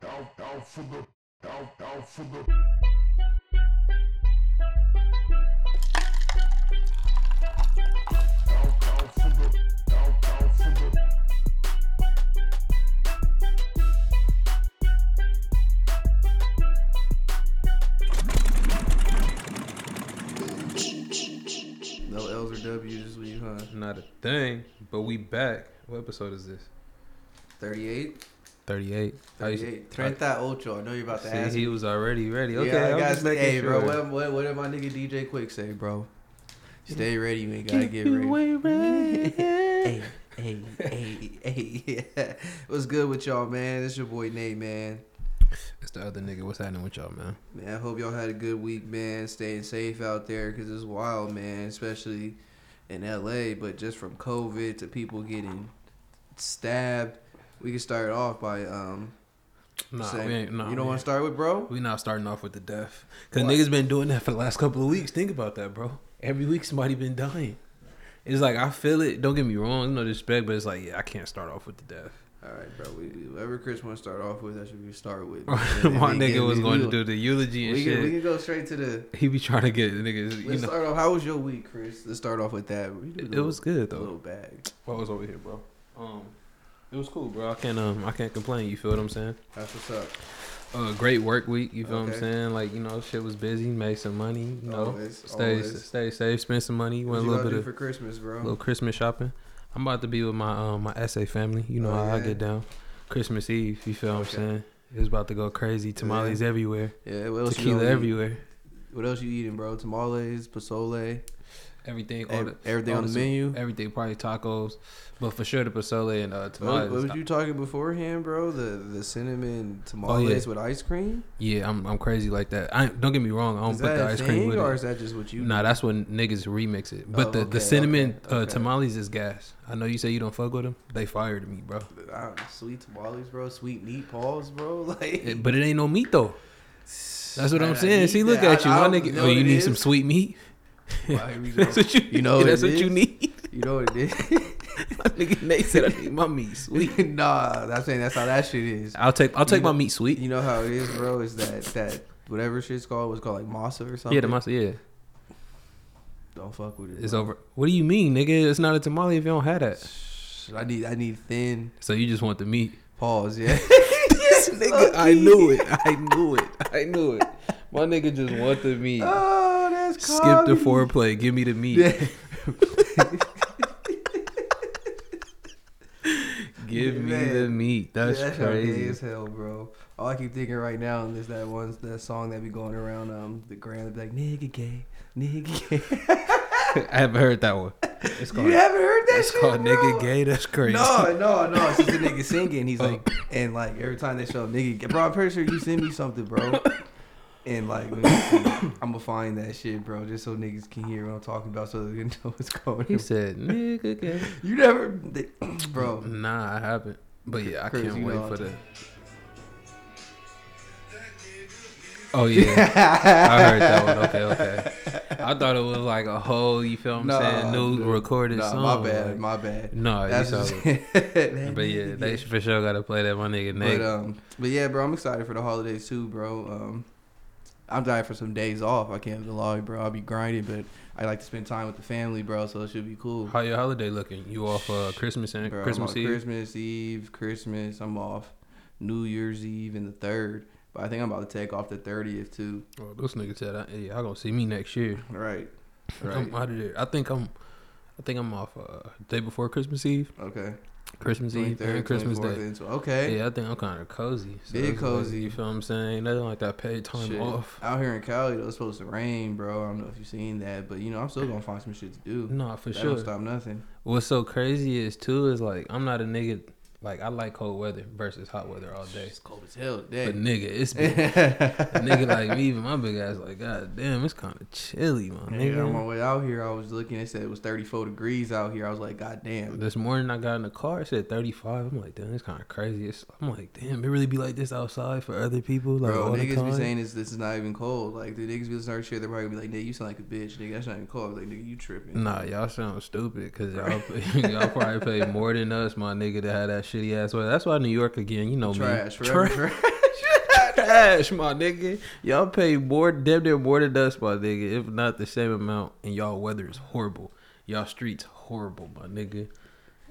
Tal, tal, fudo. Tal, tal, fudo. A thing. But we back. What episode is this? 38? 38. How you- 38. 38. I know you're about to ask. He me. was already ready. Okay, yeah, I I'm got just making Hey, sure. bro, what, what, what did my nigga DJ Quik say, bro? Stay ready, you ain't gotta get You ready. ready. hey, hey, hey, hey. Yeah. What's good with y'all, man? It's your boy Nate, man. It's the other nigga. What's happening with y'all, man? Man, I hope y'all had a good week, man. Staying safe out there because it's wild, man, especially in LA. But just from COVID to people getting stabbed, we can start off by um. Nah, saying- we ain't. Nah, you don't want to start with, bro? We not starting off with the death. Cause niggas been doing that for the last couple of weeks. Think about that, bro. Every week somebody been dying. It's like I feel it. Don't get me wrong, no disrespect, but it's like yeah, I can't start off with the death. All right, bro. We, whatever Chris want to start off with, that's what we start with. My And then we nigga get- was we- going we- to do the eulogy and We can, we can go straight to the. He be trying to get niggas. You Let's know, start off. How was your week, Chris? Let's start off with that. It, the it was good little, though. little bag. What was over here, bro? Um, it was cool, bro. I can't um, I can't complain. You feel what I'm saying? That's what's up. Uh, great work week. You feel what I'm saying? Like you know, shit was busy. Made some money. You know, Always, stay always. stay safe. Spend some money. What Went a little about bit do of for Christmas, bro? little Christmas shopping. I'm about to be with my um my essay family. You know how I get down. Christmas Eve. You feel what I'm Okay. saying? It's about to go crazy. Tamales everywhere. yeah. What else you Tequila everywhere. What else you eating, bro? Tamales, pozole, Everything. All the, everything on the menu. Everything. Probably tacos, but for sure the pozole and uh, What, tamales. what was you talking beforehand, bro? The the cinnamon tamales with ice cream. Yeah, I'm I'm crazy like that. I don't get me wrong. I don't Is put the ice cream with or it. is that just what you? Nah, do? that's when niggas remix it. But Oh, the, okay, the cinnamon okay, uh, okay. tamales is gas. I know you say you don't fuck with them. They fired me, bro. Uh, sweet tamales, bro. Sweet meat bro. Like, It- but it ain't no meat though. That's what I- I'm saying. See, look that. at you, I- I my nigga. Oh, you need is. some sweet meat. We that's what you. You know what That's it what you need. You know what it is? my nigga Nate said I need my meat sweet. nah, I'm saying that's how that shit is. I'll take I'll take You my know- meat sweet. You know how it is, bro. Is that that whatever shit's called was called like masa or something? Yeah, the mustard. Yeah, Don't fuck with it. it's bro. over. What do you mean, nigga? It's not a tamale if you don't have that. I need I need thin So you just want the meat. pause. Yeah. yes, nigga, I knew it. I knew it. I knew it. My nigga just want the meat. oh, Skip the foreplay. Give me the meat. Yeah. Give me Man. the meat. That's Yeah, crazy. as hell, bro. All I keep thinking right now is that one that song that be going around um the gram like nigga gay, nigga gay. I haven't heard that one. It's called, you haven't heard that it's shit, called bro? nigga gay. That's crazy. No, no, no. It's just a nigga singing. He's Oh. like, and like every time they show nigga, gay- bro, I'm pretty sure you send me something, bro. And like, let me see. I'm gonna find that shit, bro, just so niggas can hear what I'm talking about, so they can know what's going He on. said nigga. You never, bro. Nah, I haven't. But yeah, I Chris, can't wait for I'm. Oh yeah, I heard that one. Okay, okay. I thought it was like a whole. You feel what I'm Nah, saying? New dude. recorded Nah, song. my bad, like- my bad. no, That's you just, it. But yeah, they for sure gotta play that. My nigga Nate. But um, but yeah, bro, I'm excited for the holidays too, bro. Um, I'm dying for some days off. I can't lie, bro. I'll be grinding, but I like to spend time with the family, bro. So it should be cool. How your holiday looking? You off uh, Christmas and Bro, Christmas Eve? Christmas Eve, Christmas. I'm off New Year's Eve and the third. But I think I'm about to take off the thirtieth too. Oh, this nigga said, I, "Yeah, I gonna see me next year." Right. Right. I'm out of there. I think I'm, I think I'm off uh, day before Christmas Eve, Okay. Christmas Eve, and Christmas Day. Okay. Yeah, I think I'm kind of cozy. So Big it's like, cozy. you feel what I'm saying? Nothing like that paid time Shit. off. Out here in Cali, though, it's supposed to rain, bro. I don't know if you've seen that, but you know, I'm still gonna find some shit to do. Nah, for that sure. don't stop nothing. What's so crazy is too is like I'm not a nigga. Like I like cold weather versus hot weather all day. It's cold as hell today. But nigga, it's been, nigga like me, even my big ass, like God damn, it's kind of chilly, man. Nigga, on my way out here, I was looking. It said it was 34 degrees out here. I was like, God damn. This morning I got in the car. It said 35. I'm like, damn, it's kind of crazy. It's, I'm like, damn, it really be like this outside for other people, like Bro, all the niggas be saying this. This is not even cold. Like the niggas be start shit. They're probably gonna be like, "Nigga, you sound like a bitch. Nigga, that's not even cold." I was like, "Nigga, you tripping?" Nah, y'all sound stupid because y'all y'all probably pay more than us, my nigga, to have that shitty ass weather. That's why New York again, you know trash, me. Trash. trash. trash, my nigga. Y'all pay more, damn near more than us, my nigga, if not the same amount. And y'all weather is horrible. Y'all streets horrible, my nigga.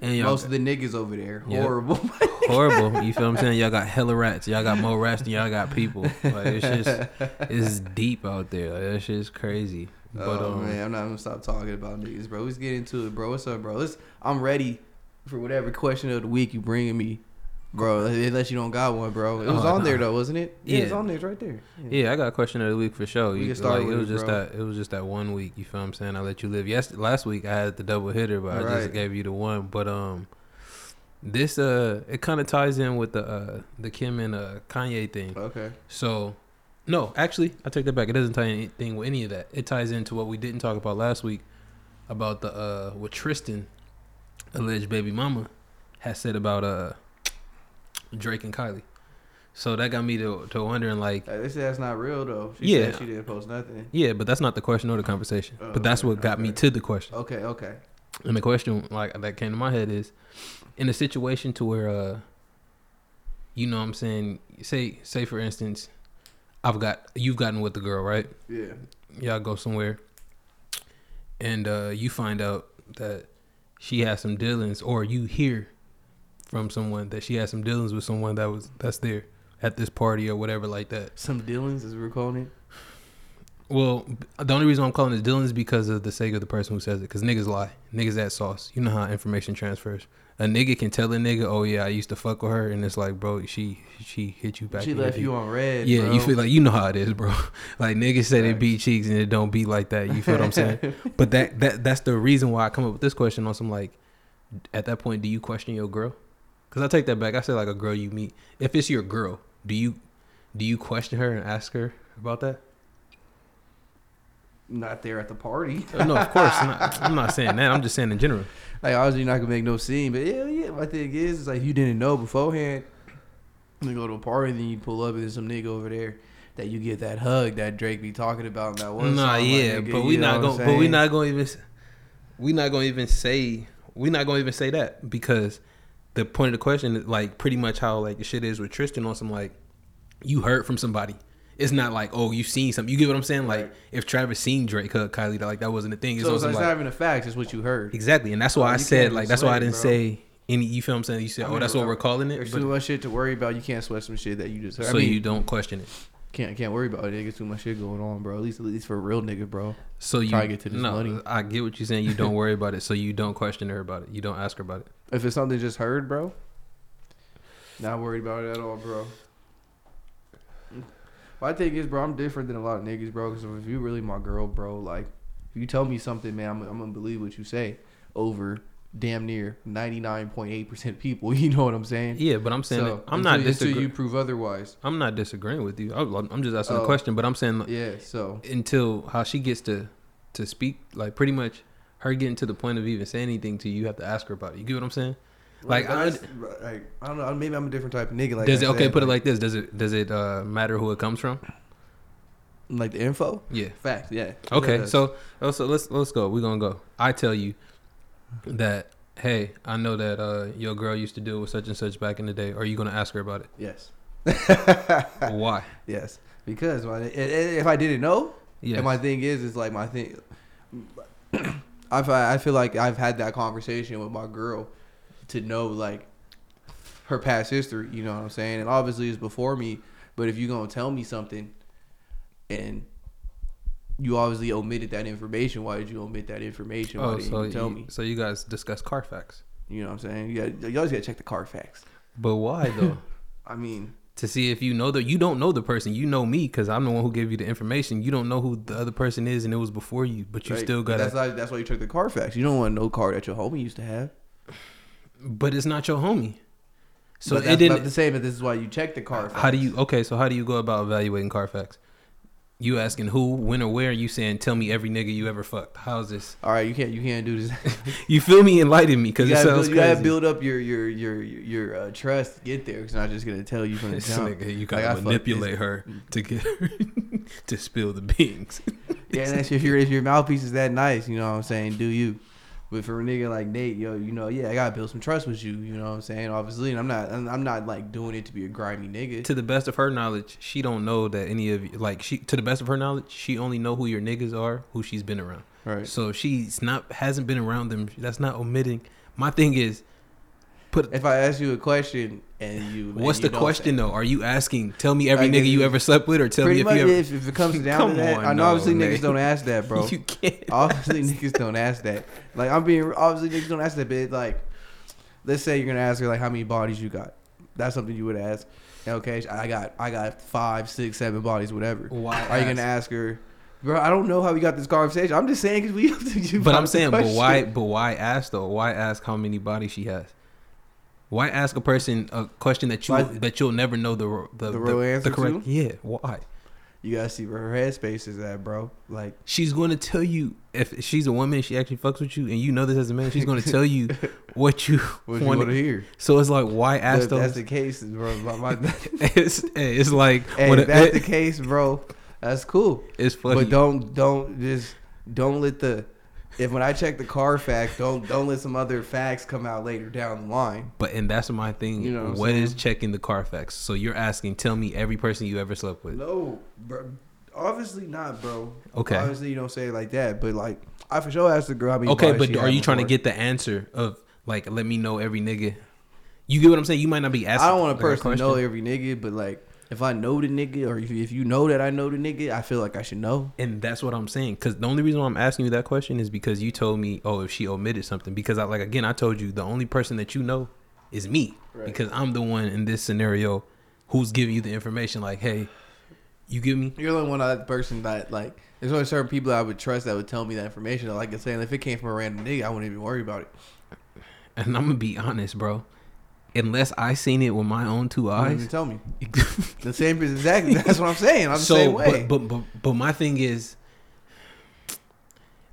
And y'all Most of the niggas over there, Yeah. horrible. horrible. You feel what I'm saying? Y'all got hella rats. Y'all got more rats than y'all got people. Like it's just it's deep out there. Like, that shit's crazy. But oh um, man, I'm not gonna stop talking about niggas, bro. Let's get into it, bro. What's up, bro? Let's. I'm ready for whatever question of the week you bringing me, bro. Unless you don't got one, bro. It was Oh, on there though, wasn't it? Yeah, it's Yeah. on there. It's right there. Yeah, I got a question of the week for sure. We You- can start like, with it was it, just bro. that it was just that one week. You feel what I'm saying? I let you live. Yes, last week I had the double hitter, but I Right. just gave you the one. But um, this uh, it kind of ties in with the uh the Kim and uh Kanye thing. Okay. So, no, actually, I take that back. It doesn't tie anything with any of that. It ties into what we didn't talk about last week about the uh with Tristan, alleged baby mama, has said about uh Drake and Kylie. So that got me to to wondering like. They said that's not real though. She Yeah. said she didn't post nothing. Yeah, but that's not the question or the conversation. Oh, but that's okay, what got me to the question. Okay. Okay. And the question like that came to my head is in a situation to where uh you know what I'm saying say say for instance I've got you've gotten with the girl, right? Yeah. Y'all go somewhere and uh you find out that she has some dealings or you hear from someone that she has some dealings with someone that was that's there at this party or whatever like that. Some dealings, as we're calling it. Well, the only reason I'm calling it Dylan is because of the sake of the person who says it. Because niggas lie. Niggas add sauce. You know how information transfers. A nigga can tell a nigga, oh yeah, I used to fuck with her, and it's like, bro, she she hit you back. She left you on red. Yeah, bro. you feel like you know how it is, bro. Like niggas say they beat cheeks and it don't beat like that. You feel what I'm saying? but that that that's the reason why I come up with this question on some like, at that point, do you question your girl? Because I take that back. I say like a girl you meet. If it's your girl, do you do you question her and ask her about that? Not there at the party. Uh, no, of course not. I'm not saying that. I'm just saying in general. Like obviously you're not gonna make no scene, but yeah, yeah. My thing is, is like you didn't know beforehand. You go to a party, then you pull up and there's some nigga over there that you get that hug that Drake be talking about. And that one Nah, song, yeah, nigga, but we not gonna. But we not gonna even. We not gonna even say. We not gonna even say that because the point of the question is like pretty much how like the shit is with Tristan on some like you heard from somebody. It's not like oh you seen something. You get what I'm saying? Like Right. if Travis seen Drake hug Kylie, that, like that wasn't a thing. It's So it's, like, not even a fact; it's what you heard. exactly, and that's why Oh, I said like that's why I didn't bro. say any. You feel what I'm saying? You said I oh mean, that's what we're calling it, There's but too much shit to worry about. You can't sweat some shit that you just heard. so I mean, you don't question it. can't can't worry about it. There's too much shit going on, bro. At least at least for a real nigga, bro. So you Try to get to this no, money. I get what you're saying. You don't worry about it, so you don't question her about it. You don't ask her about it. If it's something just heard, bro, not worried about it at all, bro. My thing is, bro, I'm different than a lot of niggas, bro. Because if you really my girl, bro, like if you tell me something, man, I'm, I'm gonna believe what you say over damn near 99.8 percent people. You know what I'm saying? Yeah, but I'm saying So, I'm until, not until disagreeing. you prove otherwise. I'm not disagreeing with you. I'm I'm just asking Oh. a question, but I'm saying Yeah. So until how she gets to to speak, like pretty much her getting to the point of even saying anything to you, you have to ask her about it. You get what I'm saying? Like, but I- like, I don't know. Maybe I'm a different type of nigga. Like does it okay? said, Put it like this. Does it does it uh, matter who it comes from? like the info. Yeah. Facts. Yeah. Okay. Yeah. So oh, so let's let's go. We're gonna go. I tell you that hey, I know that uh, your girl used to deal with such and such back in the day. Are you gonna ask her about it? yes. Why? Yes, because my, and- and if I didn't know, Yeah. and my thing is, is like my thing. I've I feel like I've had that conversation with my girl to know like her past history. You know what I'm saying? And obviously it's before me. But if you're gonna tell me something, and you obviously omitted that information, why did you omit that information? Why Oh, didn't so you tell you, me? so you guys discuss Carfax, You know what I'm saying? You, got, you always gotta check the Carfax. but why though? I mean, to see if you know the you don't know the person. You know me because I'm the one who gave you the information. You don't know who the other person is, and it was before you, but you right? still got That's. That's why you check the Carfax. You don't want no car that your homie used to have. But it's not your homie. So but it didn't. not the same. But this is why you check the car. How do you? Okay, so how do you go about evaluating Carfax? You asking who, when, or where? You saying tell me every nigga you ever fucked. How's this? All right, you can't you can't do this. You feel me? Enlighten me, because it sounds build, you gotta build up your your your your uh, trust to get there. It's not just gonna tell you from the jump. nigga, you gotta fucked manipulate her to get her to spill the beans. Yeah, and that's if your if your mouthpiece is that nice, you know what I'm saying. Do you? But for a nigga like Nate, yo, you know, yeah, I gotta build some trust with you. You know what I'm saying? Obviously, and I'm not, I'm not like doing it to be a grimy nigga. to the best of her knowledge, she don't know that any of you, like she. To the best of her knowledge, she only know who your niggas are, who she's been around. Right. So she's not hasn't been around them. That's not omitting. My thing is, put If I ask you a question and you, what's and you the question though? Are you asking? Tell me every nigga you ever slept with, or tell me if you ever. if, if it comes down to that, on, I know no, obviously Nate. niggas don't ask that, bro. You can't. obviously niggas don't ask that. Like I'm being obviously niggas don't ask that, but like, let's say you're gonna ask her like how many bodies you got. That's something you would ask. Okay, I got I got five, six, seven bodies, whatever. Why? Are you gonna ask her, bro? I don't know how we got this conversation. I'm just saying because we. But I'm saying, but why? But why ask though? Why ask how many bodies she has? Why ask a person a question that you Why- that you'll never know the the, The real answer correct? to? Yeah. Why? You gotta see where her headspace is at, bro. Like, She's going to tell you if she's a woman, she actually fucks with you, and you know this as a man. She's going to tell you what you what want. to hear? So it's like, why ask if that's the case, bro. My, my, it's, it's like hey, if that's the case, bro, that's cool. it's funny. But don't don't just don't let the if when I check the Carfax, don't don't let some other facts come out later down the line. But and that's my thing. You know what what is checking the Carfax? So you're asking, tell me every person you ever slept with. No, bro. Obviously not, bro. Okay. Obviously you don't say it like that, but like I for sure asked the girl how many. Okay, but are you trying to get the answer of like let me know every nigga? You get what I'm saying? You might not be asking. I don't want like, to personally know every nigga, but like if I know the nigga or if, if you know that I know the nigga, I feel like I should know. And that's what I'm saying. Because the only reason why I'm asking you that question is because you told me, oh, if she omitted something. Because I like again, I told you the only person that you know is me. Right. Because I'm the one in this scenario who's giving you the information. Like, hey, you give me. You're the only one of that person that like. There's only certain people I would trust that would tell me that information. Like I'm saying, if it came from a random nigga, I wouldn't even worry about it. And I'm gonna be honest, bro. Unless I seen it with my own two eyes. tell me. The same is exactly. That's what I'm saying. I'm the so, same way. But, but but but my thing is,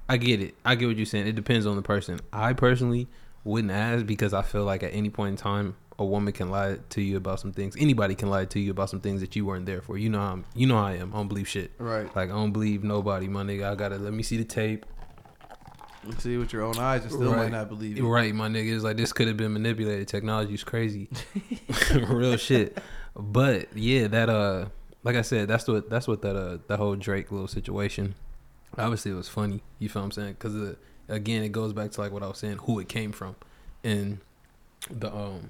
I get it. I get what you're saying. It depends on the person. I personally wouldn't ask because I feel like at any point in time, a woman can lie to you about some things. Anybody can lie to you about some things that you weren't there for. You know how I'm, you know I am. I don't believe shit. right. Like I don't believe nobody, my nigga. I gotta let me see the tape. See with your own eyes and still Right. might not believe it. Right, my nigga. It's like this could have been manipulated. Technology's crazy. Real shit. But yeah, that uh like I said, that's what that's what that uh that whole Drake little situation. Obviously it was funny. You feel what I'm saying? Cuz uh, again, it goes back to like what I was saying, who it came from and the um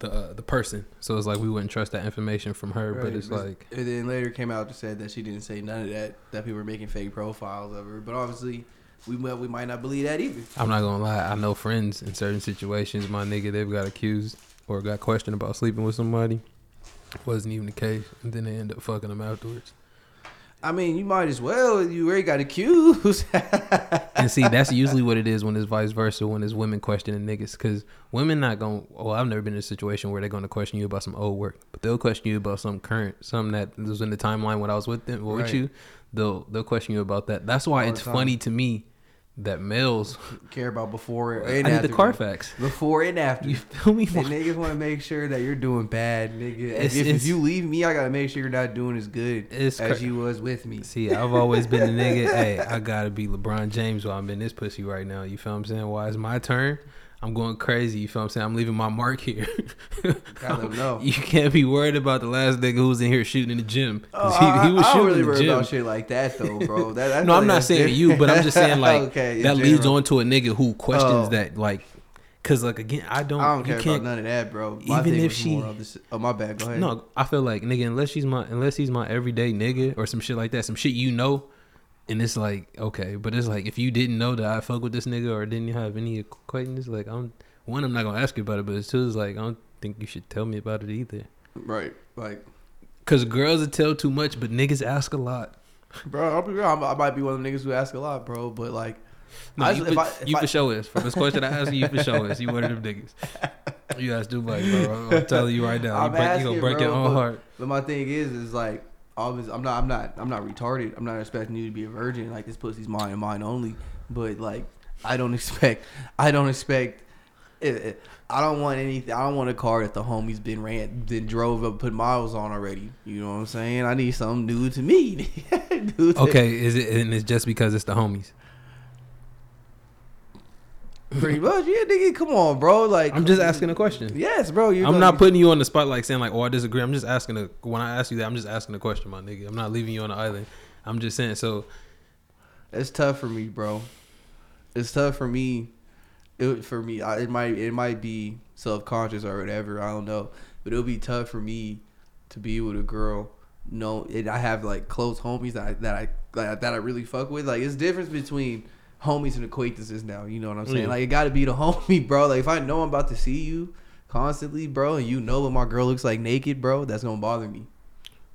the uh, the person. So it's like we wouldn't trust that information from her, but it's like and then later came out to say that she didn't say none of that. That people were making fake profiles of her. But obviously, we might we might not believe that either. I'm not gonna lie. I know friends in certain situations, my nigga, they've got accused or got questioned about sleeping with somebody. Wasn't even the case, and then they end up fucking them afterwards. I mean, you might as well. You already got accused. And see, that's usually what it is when it's vice versa, when it's women questioning niggas. Because women not going, to well, I've never been in a situation where they're going to question you about some old work, but they'll question you about some current, something that was in the timeline when I was with them with Right. you. They'll they'll question you about that. That's why All it's funny to me that males. Care about before I and need after. the Carfax. Before and after. You feel me? And niggas want to make sure that you're doing bad, nigga. It's- if, if you leave me, I gotta make sure you're not doing as good as you was with me. See, I've always been the nigga. hey, I gotta be LeBron James while I'm in this pussy right now. You feel what I'm saying? Why it's my turn? I'm going crazy. You feel what I'm saying? I'm leaving my mark here. Gotta let 'em know. You can't be worried about the last nigga who was in here shooting in the gym. Oh, he, I, he was I don't shooting really in the gym. about shit like that though, bro. That, I No, I'm like not saying different. you, but I'm just saying like okay, that leads on to a nigga who questions Oh. that like, cause like again, I don't. I don't care about none of that, bro. My even if she- this. Oh my bad. Go ahead. No, I feel like nigga, unless she's my, unless he's my everyday nigga or some shit like that, some shit you know, and it's like okay, but it's like if you didn't know that I fuck with this nigga or didn't have any acquaintance, like I'm one, I'm not gonna ask you about it, but it's two, is like I don't think you should tell me about it either, right? Like, cause girls will tell too much, but niggas ask a lot. bro, I'll be real. I'm, might be one of the niggas who ask a lot, bro. But like, No, I you, just- if for, I- you I- for sure is. From this question I asked you, you for show is. You one of them niggas. You asked Dubai, bro. I'm telling you right now. You I'm you gonna break bro, your own but- heart. But my thing is, is like, obviously, I'm not, I'm not, I'm not retarded. I'm not expecting you to be a virgin. Like this pussy's mine and mine only. But like, I don't expect, I don't expect. It, it- I don't want anything. I don't want a car that the homies been ran, then drove up, put miles on already. You know what I'm saying? I need something new to me. New to- Okay, is it and it's just because it's the homies? Pretty much. Yeah, nigga, come on, bro. Like, I'm just asking a question. Yes, bro. I'm gonna not putting you on the spot like saying like, oh, I disagree. I'm just asking a when I ask you that, I'm just asking a question, my nigga. I'm not leaving you on the island. I'm just saying. So It's tough for me, bro. It's tough for me. It, for me, I, it might it might be self conscious or whatever. I don't know, but it'll be tough for me to be with a girl. No, and I have like close homies that I, that I that I really fuck with. Like it's difference between homies and acquaintances now. You know what I'm saying? Yeah. Like it got to be the homie, bro. Like if I know I'm about to see you constantly, bro, and you know what my girl looks like naked, bro, that's gonna bother me.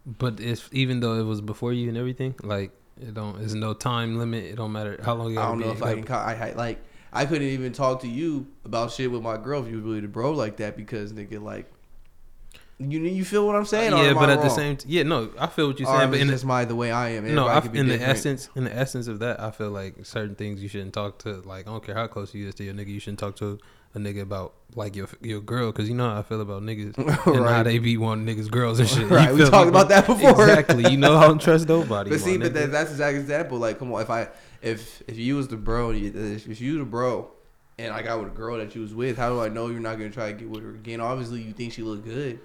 But if even though it was before you and everything, like it don't. There's no time limit. It don't matter how long. You I don't know if I can. I, I like. I couldn't even talk to you about shit with my girl if you was really the bro like that because nigga like. You you feel what I'm saying? yeah, but at the same, t- yeah, no, I feel what you're saying. But in the, my the way I am. no, I, in the essence, in the essence of that, I feel like certain things you shouldn't talk to. Like I don't care how close you is to your nigga, you shouldn't talk to a nigga about like your your girl because you know how I feel about niggas and how they be wanting niggas girls and shit. You Right, we talked about that before. Exactly. You know I don't trust nobody. But see, but that, that's exactly example. Like, come on, if I if if you was the bro, and you- if if you the bro, and I got with a girl that you was with, how do I know you're not gonna try to get with her again? Obviously, you think she look good,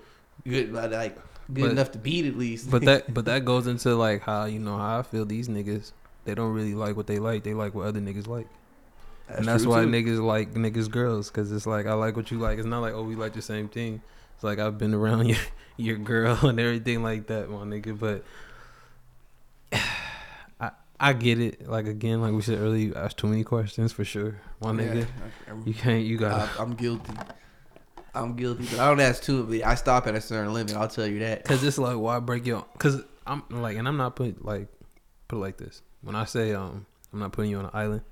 good, but like good But- enough to beat at least. But that but that goes into like how you know how I feel. These niggas they don't really like what they like. They like what other niggas like, and that's why too. niggas like niggas girls because it's like I like what you like. It's not like oh we like the same thing. It's like I've been around your your girl and everything like that, my nigga. But I I get it. Like again, like we said earlier, you asked too many questions for sure, my Yeah, nigga. I'm- You can't. You got. I'm guilty. I'm guilty, but I don't ask too. But I stop at a certain limit. I'll tell you that. Cause it's like why break your cause I'm like and I'm not put like put it like this. When I say um I'm not putting you on an island,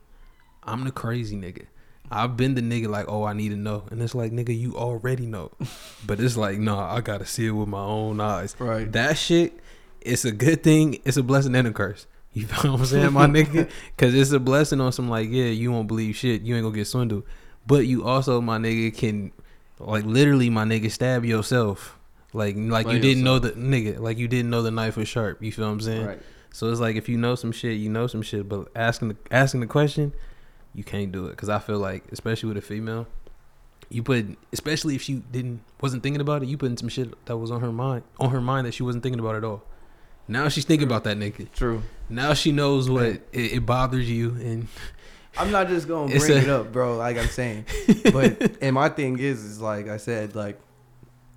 I'm the crazy nigga. I've been the nigga like, oh I need to know. And it's like, nigga, you already know. but it's like, nah, I gotta see it with my own eyes. Right. That shit, it's a good thing, it's a blessing and a curse. You feel what I'm saying, my nigga? Cause it's a blessing on some like, yeah, you won't believe shit. You ain't gonna get swindled. But you also, my nigga, can like literally my nigga stab yourself. Like like By you didn't know the nigga, like you didn't know the knife was sharp. You feel what I'm saying? Right. So it's like if you know some shit, you know some shit. But asking the asking the question, you can't do it because I feel like, especially with a female, you put, especially if she didn't wasn't thinking about it, you putting some shit that was on her mind on her mind that she wasn't thinking about at all. Now she's thinking about that nigga. True. Now she knows what it, it bothers you, and I'm not just gonna bring a- it up, bro. Like I'm saying, but and my thing is, is like I said, like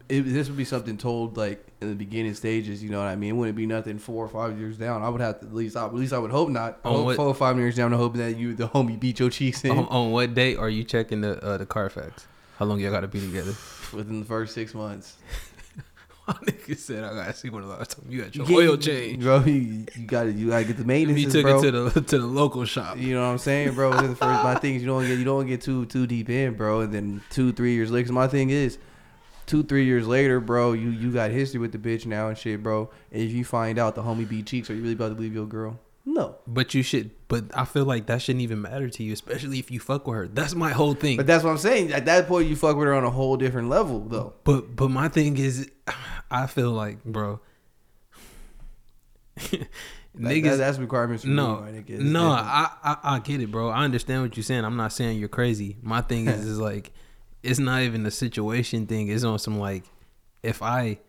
it, this would be something told like in the beginning stages. You know what I mean? It wouldn't be nothing four or five years down. I would have to at least, at least I would hope not. On Hope what- four or five years down, to hope that you, the homie, beat your cheeks in on, on what date are you checking the uh, the Carfax? How long y'all got to be together? within the first six months. Nigga said I gotta see one of those. You got your You oil change. bro. You, you got to, you got to get the maintenance, You took bro. it to the to the local shop. You know what I'm saying, bro? The first, my thing is you don't get you don't get too too deep in, bro. And then two three years later, 'cause my thing is, two three years later, bro, you you got history with the bitch now and shit, bro. And if you find out the homie beat cheeks, are you really about to leave your girl? No. But you should. But I feel like that shouldn't even matter to you, especially if you fuck with her. That's my whole thing. But that's what I'm saying. At that point, you fuck with her on a whole different level, though. But but my thing is, I feel like, bro, niggas. that- that's requirements. For no, me, nigga. No. I, I I get it, bro. I understand what you're saying. I'm not saying you're crazy. My thing is, is like, it's not even a situation thing. It's on some like, if I,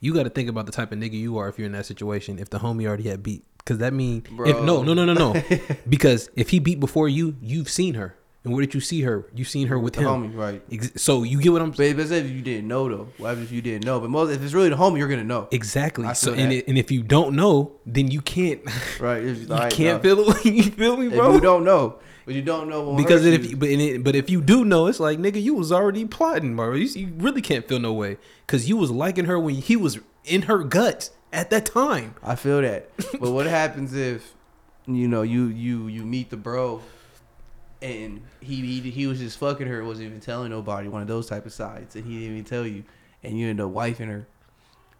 you got to think about the type of nigga you are if you're in that situation. If the homie already had beat, because that mean, if no, no, no, no, no, because if he beat before you, you've seen her, and where did you see her? You've seen her with the him. homie, right? Ex- So you get what I'm But if you didn't know though, what if you didn't know? But most if it's really the homie, you're gonna know, exactly. So and it, and if you don't know, then you can't right? If, you alright, can't no. feel it. You feel me, If bro? you don't know, but you don't know because if you, but it, but if you do know, it's like nigga, you was already plotting, bro. You, you really can't feel no way because you was liking her when he was in her guts at that time. I feel that. but what happens if you know you you you meet the bro and he, he he was just fucking her, wasn't even telling nobody. One of those type of sides, and he didn't even tell you, and you end up wifing her.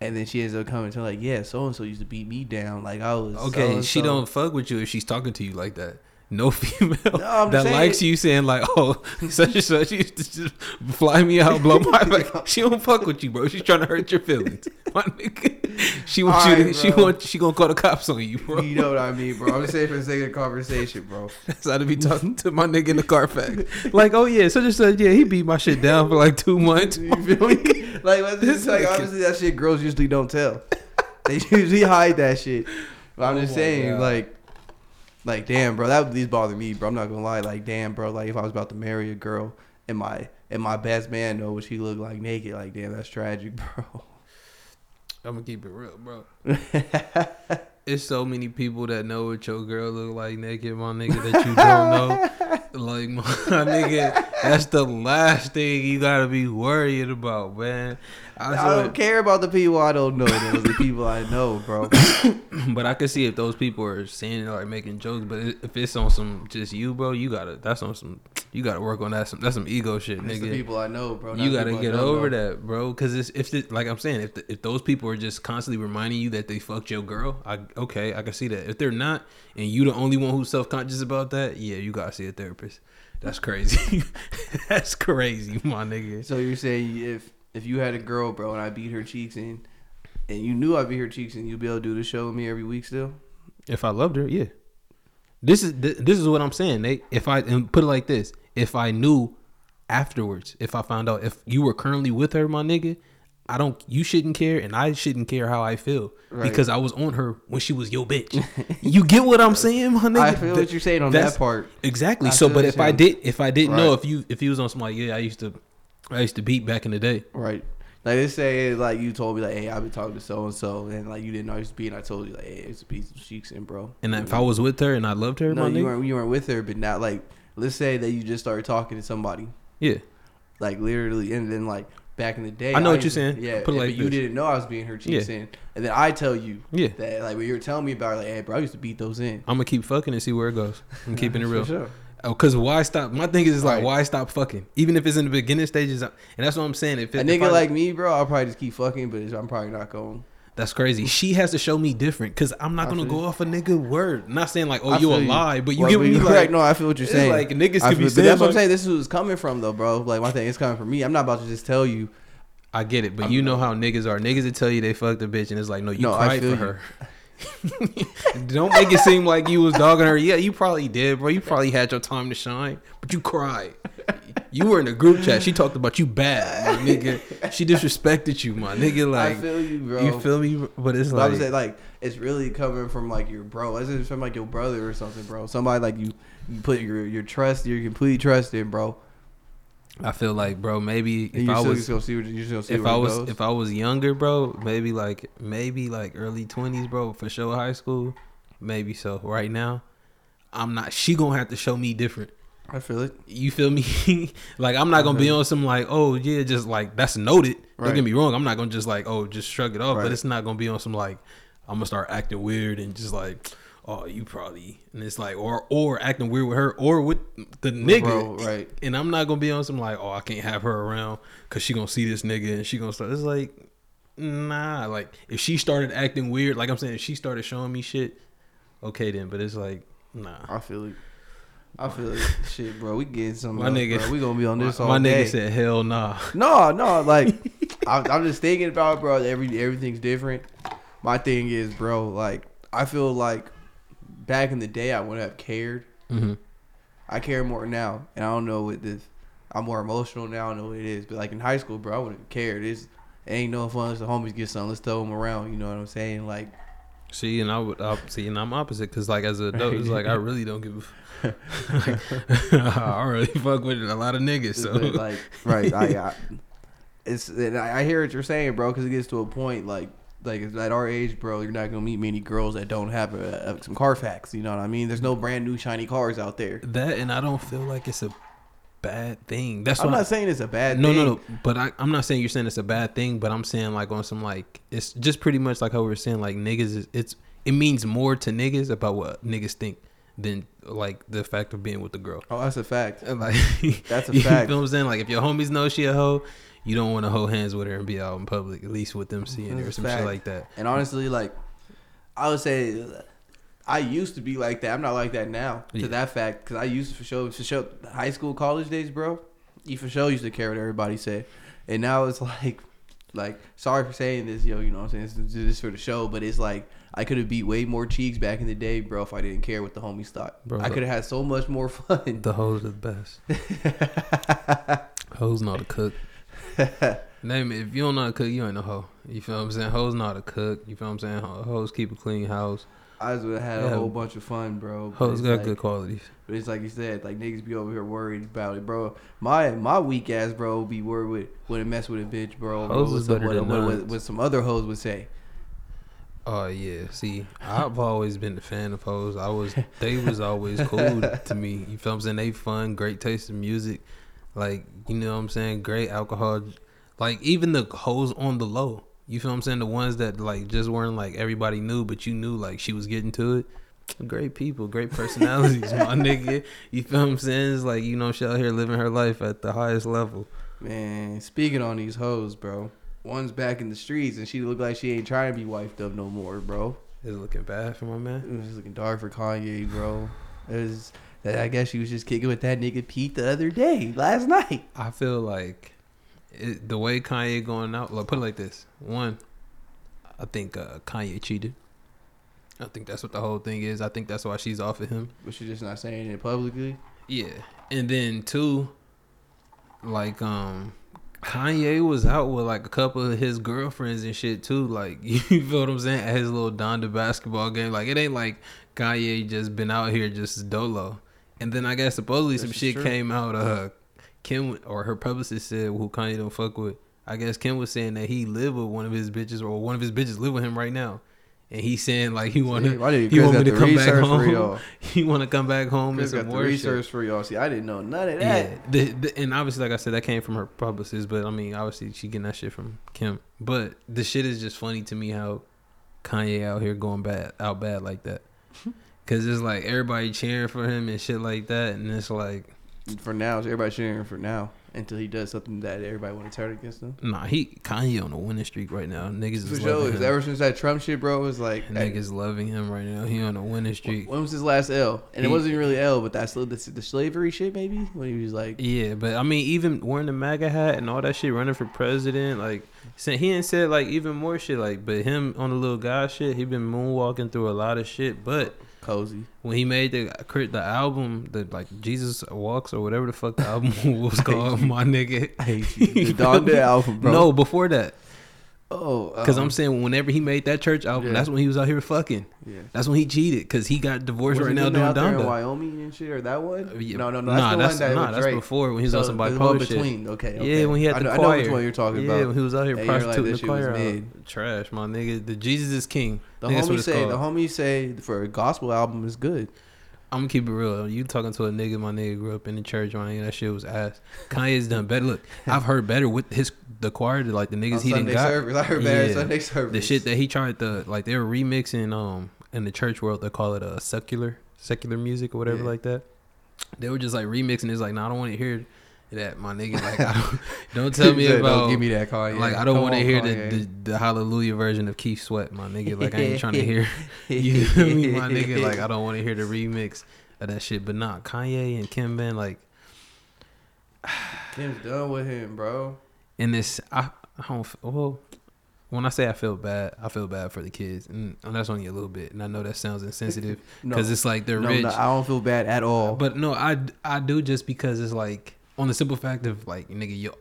And then she ends up coming to like, yeah, so and so used to beat me down. Like I was Okay, so-and-so. she don't fuck with you if she's talking to you like that. No female I'm that saying- likes you saying like, "Oh, such and such used to just fly me out, blow my back." She don't fuck with you, bro. She's trying to hurt your feelings, my nigga. She wants you. To, she bro. want. She gonna call the cops on you, bro. You know what I mean, bro. I'm just saying for the sake of the conversation, bro. That's how to be talking to my nigga in the Carfax. Like, oh yeah, such and such. Yeah, he beat my shit down for like two months. You feel me? Like, This this like nigga- obviously that shit girls usually don't tell. They usually hide that shit. But I'm Oh just saying, God. like, like damn, bro, that would at least bother me, bro. I'm not gonna lie, like, damn, bro, like if I was about to marry a girl and my and my best man know what she looked like naked, like, damn, that's tragic, bro. I'm gonna keep it real, bro. It's so many people that know what your girl look like naked, my nigga, that you don't know. Like my nigga, that's the last thing you gotta be worried about, man. I, I don't care about the people I don't know. Those the people I know, bro. but I can see if those people are saying it, like making jokes. But if it's on some just you, bro, you gotta. That's on some. You gotta work on that. Some that's some ego shit, It's the nigga. people I know, bro. not You gotta get don't over know. that, bro. Because it's if it, like I'm saying, if the, if those people are just constantly reminding you that they fucked your girl, I okay, I can see that. If they're not, and you the only one who's self conscious about that, yeah, you gotta see a therapist. That's crazy. That's crazy, my nigga. So you're saying if if you had a girl, bro, and I beat her cheeks in, and you knew I beat her cheeks in, you'd be able to do the show with me every week still? If I loved her, yeah. This is this is what I'm saying. They if I and put it like this, if I knew afterwards, if I found out if you were currently with her, my nigga, I don't. You shouldn't care, and I shouldn't care how I feel Right. because I was on her when she was your bitch. you get what I'm saying, my nigga? I feel Th- what you're saying on that part. Exactly. I so, but if I did, if I didn't know if you if he was on some like yeah, I used to, I used to beat back in the day. Right. Like let's say like you told me like, hey, I've been talking to so and so, and like you didn't know I used to be, and I told you like, hey, it's a piece of cheeks in, bro. And if I was with her and I loved her, no, you weren't you weren't with her, but not like let's say that you just started talking to somebody, yeah, like literally, and then like back in the day, I know what you're saying. Yeah, Put it but like you didn't know I was being her cheeks Yeah. in, and then I tell you yeah. that like when you were telling me about like, hey, bro, I used to beat those in. I'm gonna keep fucking and see where it goes. I'm keeping it For real. sure. Oh, cause why stop? My thing is, like, Right. why stop fucking? Even if it's in the beginning stages, and that's what I'm saying. If, A it, if nigga like me, bro, I'll probably just keep fucking, but I'm probably not going. that's crazy. She has to show me different, cause I'm not I gonna go you. off a nigga word. Not saying like, oh, I you a lie, but you Well, get what me you're like. No, I feel what you're saying. like niggas I could be saying. that's what I'm saying. This is coming from, though, bro. Like my thing is coming from me. I'm not about to just tell you. I get it, but you know how niggas are. Niggas that tell you they fucked a bitch, and it's like, no, you No, cried for you. her. Don't make it seem like you was dogging her. Yeah, you probably did, bro. You probably had your time to shine, but you cried. You were in a group chat. She talked about you bad, my nigga. She disrespected you, my nigga. Like, I feel you, bro. you feel me? But it's But I'm like, saying like it's really coming from like your bro. It's from like your brother or something, bro. Somebody like you, you put your your trust, your complete trust in, bro. I feel like, bro, maybe if I was what you're just see if I was goes. if I was younger, bro, maybe like maybe like early twenties, bro, for sure high school, maybe so. Right now, I'm not. She gonna have to show me different. I feel it. You feel me? like I'm not gonna be on some like, oh yeah, just like that's noted. Don't get me wrong. I'm not gonna just like, oh, just shrug it off. Right. But it's not gonna be on some like, I'm gonna start acting weird and just like, oh, you probably and it's like, or or acting weird with her or with the nigga. Bro, right. And I'm not gonna be on some like, oh, I can't have her around because she gonna see this nigga and she gonna start. It's like, nah. Like if she started acting weird, like I'm saying, if she started showing me shit, okay then. But it's like, nah. I feel it. I feel it. Shit, bro. We getting some. My My nigga- bro. We gonna be on this my all my day. nigga said, hell nah. No, no, like I'm, I'm just thinking about, it, bro. Every everything's different. My thing is, bro. Like I feel like back in the day, I wouldn't have cared. hmm I care more now, and I don't know what this. I'm more emotional now. I don't know what it is, but like in high school, bro, I wouldn't have cared. It's it ain't no fun unless the homies get something. Let's throw them around. You know what I'm saying? Like See, and I would I, see, and I'm opposite because like as an adult, it's like I really don't give. like, I really fuck with a lot of niggas, so like right I, I it's and I I hear what you're saying bro because it gets to a point like like at our age bro you're not gonna meet many girls that don't have a, a, some Carfax you know what I mean there's no brand new shiny cars out there that, and I don't feel like it's a bad thing. That's I'm not I, saying it's a bad no, thing no, no. But I, I'm not saying you're saying it's a bad thing, but I'm saying like on some like it's just pretty much like how we were saying like niggas is it's it means more to niggas about what niggas think than like the fact of being with the girl. Oh, that's a fact. Like That's a you fact. what I'm saying? Like if your homies know she a hoe, you don't want to hold hands with her and be out in public, at least with them seeing her or some a shit like that. And honestly, like, I would say, I used to be like that. I'm not like that now. To Yeah. that fact, because I used to for sure, for sure, high school, college days, bro. You for sure used to care what everybody said, and now it's like, like, sorry for saying this, yo. You know what I'm saying? This is for the show, but it's like I could have beat way more cheeks back in the day, bro, if I didn't care what the homies thought. Bro, I could have had so much more fun. The hoes are the best. hoes know how to cook. Name it. If you don't know how to cook, you ain't no hoe. You feel what I'm saying? Hoes know how to cook. You feel what I'm saying? Hoes keep a clean house. I just would have had Yeah. a whole bunch of fun, bro. Hoes got like- good qualities. But it's like you said, like niggas be over here worried about it, bro. My my weak ass bro be worried with wouldn't mess with a bitch, bro. Hoes what is some- better what, than what, what, some other hoes would say. Oh yeah. See, I've always been a fan of hoes. I was they was always cool to me. You feel what I'm saying? They fun, great taste in music. Like, you know what I'm saying? Great alcohol. Like even the hoes on the low. You feel what I'm saying? The ones that like just weren't like everybody knew, but you knew like she was getting to it. Great people, great personalities, my nigga. You feel what I'm saying? It's like, you know, she out here living her life at the highest level. Man, speaking on these hoes, bro. One's back in the streets and she look like she ain't trying to be wifed up no more, bro. It's looking bad for my man? It's looking dark for Kanye, bro. It was. I guess she was just kicking with that nigga Pete the other day, last night. I feel like it, the way Kanye going out. Like, put it like this: one, I think uh, Kanye cheated. I think that's what the whole thing is. I think that's why she's off of him. But she's just not saying it publicly. Yeah, and then two, like um, Kanye was out with like a couple of his girlfriends and shit too. Like you feel what I'm saying? At his little Donda basketball game. Like it ain't like Kanye just been out here just dolo. And then I guess supposedly This some shit true. came out. Uh, Kim or her publicist said who Kanye don't fuck with. I guess Kim was saying that he live with one of his bitches or one of his bitches live with him right now. And he's saying like he want to, he want me to come back home. y'all. he want to come back home Chris and got some the more shit. research for y'all. See, I didn't know none of that. Yeah, the, the, and obviously, like I said, that came from her publicist. But I mean, obviously, she getting that shit from Kim. But the shit is just funny to me how Kanye out here going bad, out bad like that. Cause it's like everybody cheering for him and shit like that, and it's like, For now, everybody cheering for now until he does something that everybody want to turn against him. nah, he Kanye on a winning streak right now. Niggas For is sure, loving him. ever since that Trump shit, bro, it was like, Niggas loving him right now. He on a winning streak. when was his last L? And it wasn't really L, but that's the, the, slavery shit, maybe. When he was like, Yeah, but I mean, even wearing the MAGA hat and all that shit, running for president, like he ain't said like even more shit. Like, but him on the little guy shit, he been moonwalking through a lot of shit. But cozy. when he made the the album, the like Jesus Walks or whatever the fuck the album was called, my nigga. I hate you. The album, bro. No, before that, Oh, because um, I'm saying whenever he made that church album, Yeah. that's when he was out here fucking. yeah. That's when he cheated because he got divorced Was right now doing doing out there in Donda. Wyoming and shit, or that one? Uh, yeah. No, no, no. That's nah, the that's one that nah, that's before when he was So on some bipolar shit. between. Okay, okay. Yeah, when he had I the know, choir. I know which one you're talking yeah, about. Yeah, when he was out here Yeah, you're like, the shit was choir. out. Trash, my nigga. The Jesus is King. The I think that's what homies it's say the homies say for a gospel album is good. I'm gonna keep it real. You talking to a nigga? My nigga grew up in the church. My nigga, that shit was ass. Kanye's done better. Look, I've heard better with his the choir. Like the niggas On he didn't Sunday got. I heard better Yeah. Sunday service. The shit that he tried to like they were remixing um in the church world they call it a secular secular music or whatever Yeah. like that. They were just like remixing. It's like no, I don't want to hear that, my nigga. Like I don't, don't tell me Said, about. Don't give me that Kanye. like I don't want to hear the, the the Hallelujah version of Keith Sweat, my nigga. Like I ain't trying to hear. You feel me, my nigga? Like I don't want to hear the remix of that shit. But nah, Kanye and Kim been like Kim's done with him, bro. in this. I, I don't. Well, when I say I feel bad, I feel bad for the kids, and, and that's only a little bit. And I know that sounds insensitive No, because it's like they're no, rich. no, I don't feel bad at all. But no, I I do just because it's like on the simple fact of like nigga, your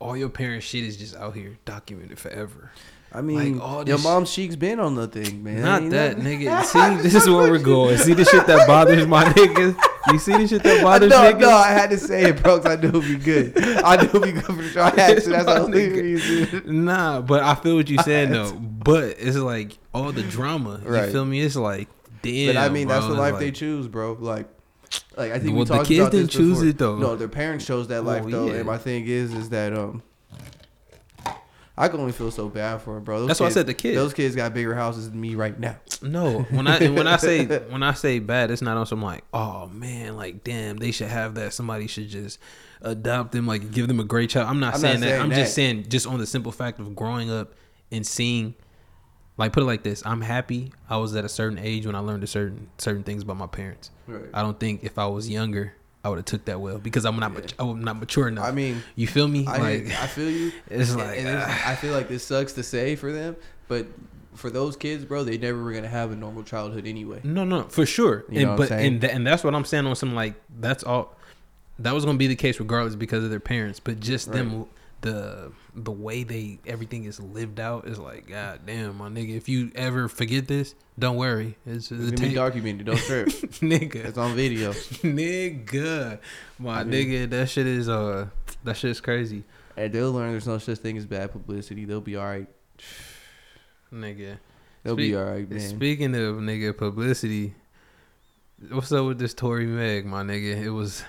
all your parents' shit is just out here documented forever. I mean, like, all your mom's cheeks been on the thing, man. Not that nigga. See, this is where we're going. See the shit that bothers my niggas. You see the shit that bothers niggas. no, I had to say it, bro, 'cause I knew it'd be good. I knew it'd be good for the show. I had to. That's the only reason. Nah, but I feel what you said though. But it's like all the drama. You feel me? It's like damn. but I mean, that's the life they choose, bro. Like, like I think Well, we the talked kids about didn't this choose before. it, though. No, their parents chose that life Oh, though. yeah. And my thing is, is that um, I can only feel so bad for him, bro. Those That's why I said the kids. Those kids got bigger houses than me right now. No, when I when I say when I say bad, it's not on some like, oh man, like damn, they should have that. Somebody should just adopt them, like give them a great child. I'm not I'm saying not that. saying I'm that. just saying just on the simple fact of growing up and seeing, like put it like this. I'm happy I was at a certain age when I learned a certain certain things about my parents. Right. I don't think if I was younger, I would have took that well because I'm not Yeah. mat- I'm not mature enough. I mean, you feel me? I like I feel you. it's And- like and it's- ah. I feel like this sucks to say for them, but for those kids, bro, they never were gonna have a normal childhood anyway. No, no, for sure. You know and but and tha- and that's what I'm saying on some like that's all. That was gonna be the case regardless because of their parents, but just them the the way they everything is lived out is like god damn my nigga. If you ever forget this, don't worry. It's, It's gonna be documented. Don't trip. nigga, it's on video. nigga, my I mean- nigga. That shit is uh that shit is crazy, And they'll learn there's no such thing as bad publicity. They'll be all right. nigga. They'll Speak- be all right, man. Speaking of nigga publicity, what's up with this Tory Meg, my nigga? It was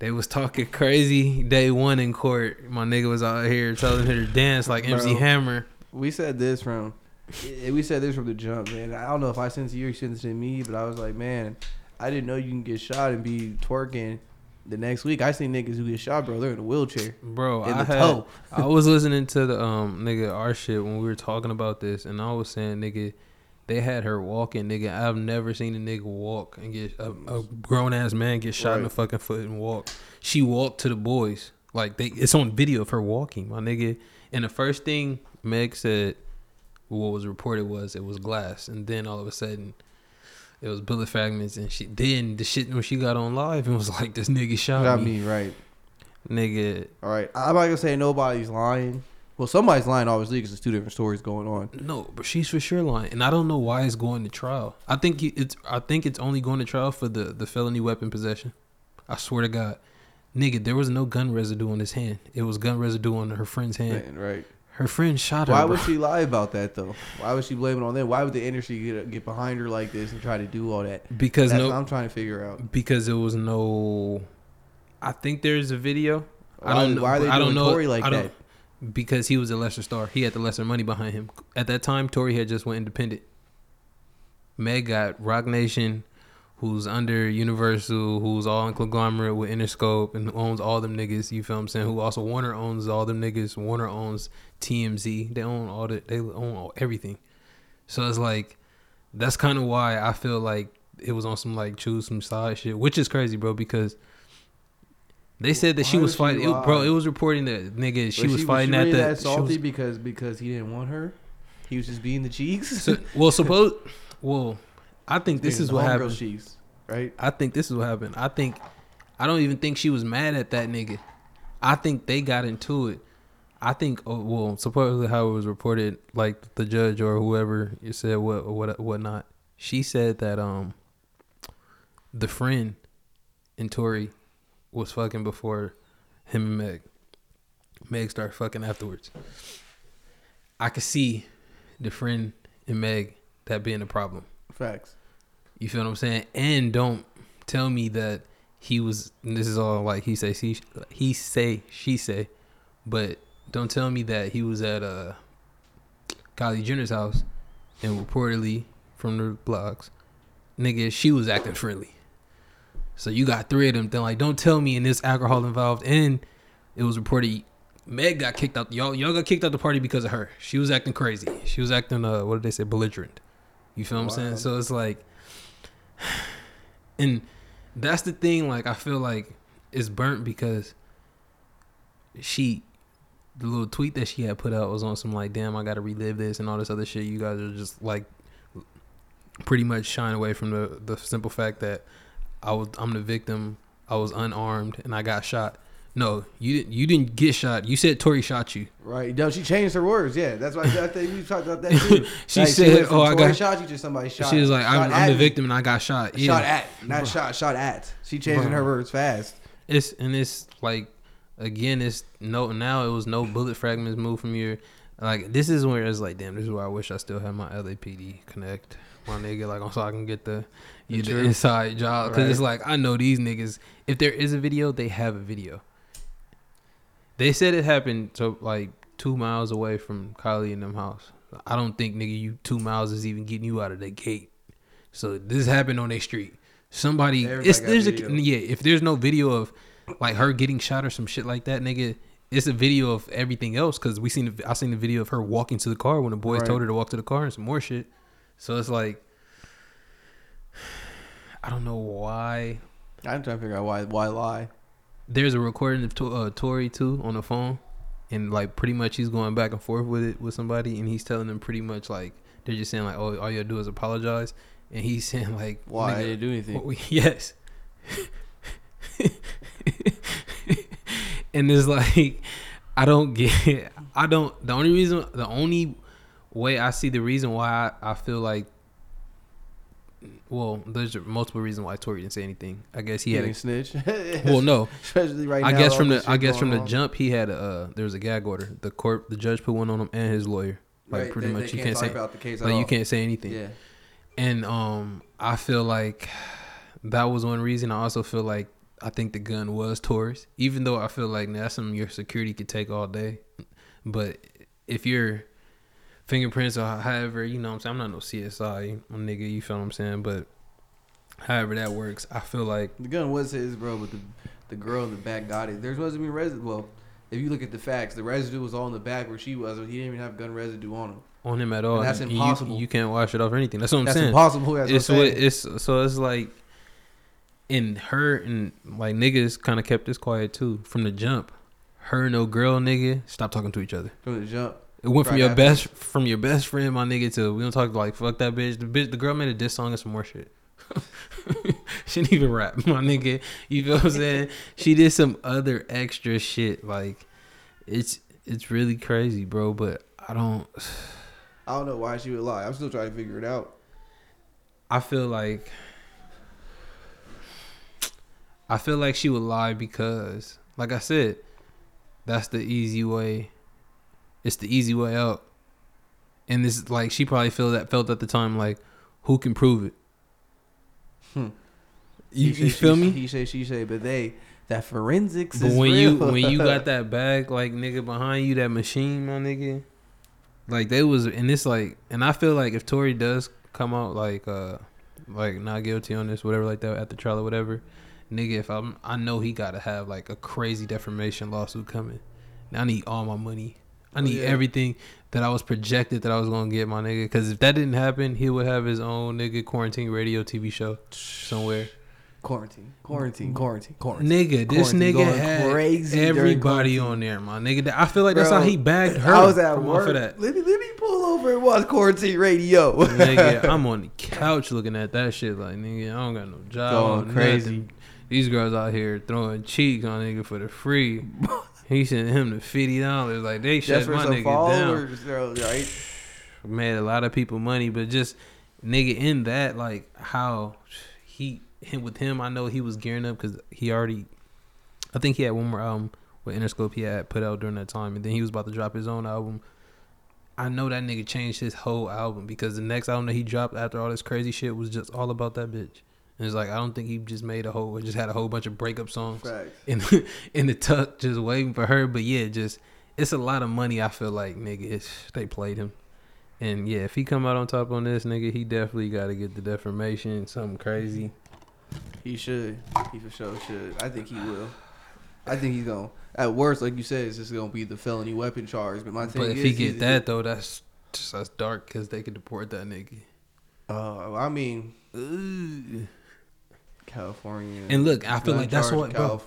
they was talking crazy day one in court. My nigga was out here telling her to dance like MC Bro. Hammer. we said this from eh, we said this from the jump, man. I don't know if I sent to you or you sent to me, but I was like, man, I didn't know you can get shot and be twerking the next week. I seen niggas who get shot, bro. They're in a wheelchair. Bro, In I the had, toe. I was listening to the um nigga our shit when we were talking about this, and I was saying nigga, they had her walking, nigga. I've never seen a nigga walk and get a, a grown ass man get shot in the fucking foot and walk. She walked to the boys like they. It's on video of her walking, my nigga. And the first thing Meg said, what was reported was it was glass, and then all of a sudden. It was bullet fragments, and she then the shit when she got on live, it was like this nigga shot Got me, me right. nigga. All right. I'm not gonna say nobody's lying. Well, somebody's lying, obviously, because there's two different stories going on. No, but she's for sure lying, and I don't know why it's going to trial. I think it's I think it's only going to trial for the the felony weapon possession. I swear to God, nigga, there was no gun residue on his hand. It was gun residue on her friend's hand. Man, right. Her friend shot her. Why bro. would she lie about that though? Why would she blame it on them? Why would the industry get get behind her like this and try to do all that? Because That's no, what I'm trying to figure out. because it was no. I think there's a video. I don't know. Why are they I don't doing know. Tory like I don't, that? Because he was a lesser star. He had the lesser money behind him. At that time, Tory had just went independent. Meg got Roc Nation, who's under Universal, who's all in conglomerate with Interscope and owns all them niggas. You feel what I'm saying? Who also Warner owns all them niggas. Warner owns TMZ. They own all the. They own all, everything. So it's like, that's kind of why I feel like it was on some like choose some side shit, which is crazy, bro. Because they said that she was fighting, it, bro. It was reporting that nigga she Was was fighting at really the. that she salty was- because because he didn't want her. He was just being the cheeks. so, well, suppose. Well, I think this is what happened. Cheeks, right? I think this is what happened. I think I don't even think she was mad at that nigga. I think they got into it. I think oh, well, supposedly how it was reported, like the judge or whoever you said what or what not. She said that um the friend and Tory was fucking before him and Meg. Meg started fucking afterwards. I could see the friend and Meg that being a problem. Facts. You feel what I'm saying? And don't tell me that he was. and This is all like he say, she, he say, she say, but don't tell me that he was at uh Kylie Jenner's house and reportedly from the blogs, nigga, she was acting friendly. So you got three of them. Then like, don't tell me in this alcohol involved. And it was reported Meg got kicked out. Y'all, y'all got kicked out the party because of her. She was acting crazy. She was acting uh, what did they say, belligerent. You feel what I'm saying? So it's like, and that's the thing. Like I feel like it's burnt because she, the little tweet that she had put out was on some like, damn, I got to relive this and all this other shit. You guys are just like, pretty much shying away from the the simple fact that I was I'm the victim. I was unarmed and I got shot. No, you didn't. You didn't get shot. You said Tory shot you. Right. No, she changed her words. Yeah, that's why I think we talked about that too. She Like, said, from "Oh, I got." shot you to somebody shot." she was like, "I'm, I'm the victim and I got shot." Yeah. Shot at, not shot. Shot at. She changing Bro. her words fast. It's and it's like again, it's no now it was no bullet fragments moved from your like this is where it's like, damn, this is where I wish I still had my LAPD connect. My nigga, like, so I can get the you the inside job because it's like I know these niggas. If there is a video, they have a video. They said it happened so like two miles away from Kylie and them house. I don't think nigga you two miles is even getting you out of the gate. So this happened on their street. Somebody, Everybody it's there's a yeah. If there's no video of like her getting shot or some shit like that, nigga, it's a video of everything else. Cause we seen I seen the video of her walking to the car when the boys Right. told her to walk to the car and some more shit. So it's like, I don't know why I'm trying to figure out why why lie. there's a recording of to- uh, Tory too on the phone, and like pretty much he's going back and forth with it with somebody, and he's telling them pretty much like they're just saying like, oh, all you gotta do is apologize, and he's saying like, Why I nigga, didn't do anything? we- yes, and it's like I don't get, I don't. The only reason, the only way I see the reason why I, I feel like. Well, there's multiple reasons why Tory didn't say anything. I guess he had ain't snitch. a well, no, especially right I now. guess from the I guess from the on. jump he had a uh, there was a gag order. The court the judge put one on him and his lawyer. Like Right, pretty they- much they you can't talk say about the case like you can't say anything. Yeah, And um I feel like that was one reason. I also feel like I think the gun was Tory's. Even though I feel like that's something your security could take all day. But if your fingerprints or however, you know what I'm saying, I'm not no CSI nigga, you feel what I'm saying? But however that works, I feel like the gun was his, bro, but the the girl in the back got it. There wasn't even residue. Well, if you look at the facts, the residue was all in the back where she was. He didn't even have gun residue on him. on him at all. And that's you- impossible. You, can't wash it off or anything. That's what I'm That's saying. impossible. That's it's what it's so it's like in her and like niggas kind of kept this quiet too from the jump. Her and no girl nigga stop talking to each other. from the jump. It went from Right your after. best from your best friend, my nigga, to we don't talk like fuck that bitch. The bitch, the girl made a diss song and some more shit. she didn't even rap, my nigga. You feel what I'm saying? she did some other extra shit. Like it's it's really crazy, bro. But I don't. I don't know why she would lie. I'm still trying to figure it out. I feel like I feel like she would lie because, like I said, that's the easy way. It's the easy way out. And this like she probably felt that felt at the time like, who can prove it? Hmm. You, He you feel she, me? He say, she say, but they that forensics But is when you when you got that bag like nigga behind you, that machine, my nigga, like they was and it's like and I feel like if Tory does come out like uh like not guilty on this, whatever like that at the trial or whatever, nigga, if I'm I know he gotta have like a crazy defamation lawsuit coming. Now I need all my money. I Oh, need yeah. everything that I was projected that I was gonna get, my nigga. Because if that didn't happen, he would have his own nigga quarantine radio TV show somewhere. quarantine, quarantine, quarantine, quarantine. Nigga, this Quarantine nigga had crazy everybody on there, my nigga. I feel like that's Bro, how he bagged her. I was at work. of that. Let me let me pull over and watch quarantine radio. nigga, I'm on the couch looking at that shit like nigga. I don't got no job. Going nothing. crazy. These girls out here throwing cheeks on nigga for the free. he sent him the fifty dollars. Like they shut my nigga down. bro, right? made a lot of people money, but just nigga in that like how he him with him, I know he was gearing up because he already, I think he had one more album with Interscope he had put out during that time, and then he was about to drop his own album. I know that nigga changed his whole album because the next album that he dropped after all this crazy shit was just all about that bitch. And it's like I don't think he just made a whole, just had a whole bunch of breakup songs Facts. in in the tuck, just waiting for her. But yeah, just it's a lot of money. I feel like nigga, they played him, and yeah, if he come out on top on this nigga, he definitely got to get the defamation, something crazy. He should. He for sure should. I think he will. I think he's gonna. At worst, like you said, it's just gonna be the felony weapon charge. But my thing But if is, he get that though, that's just that's dark because they could deport that nigga. Uh, I mean, Ugh. California. And look, I feel like that's charge, what, bro.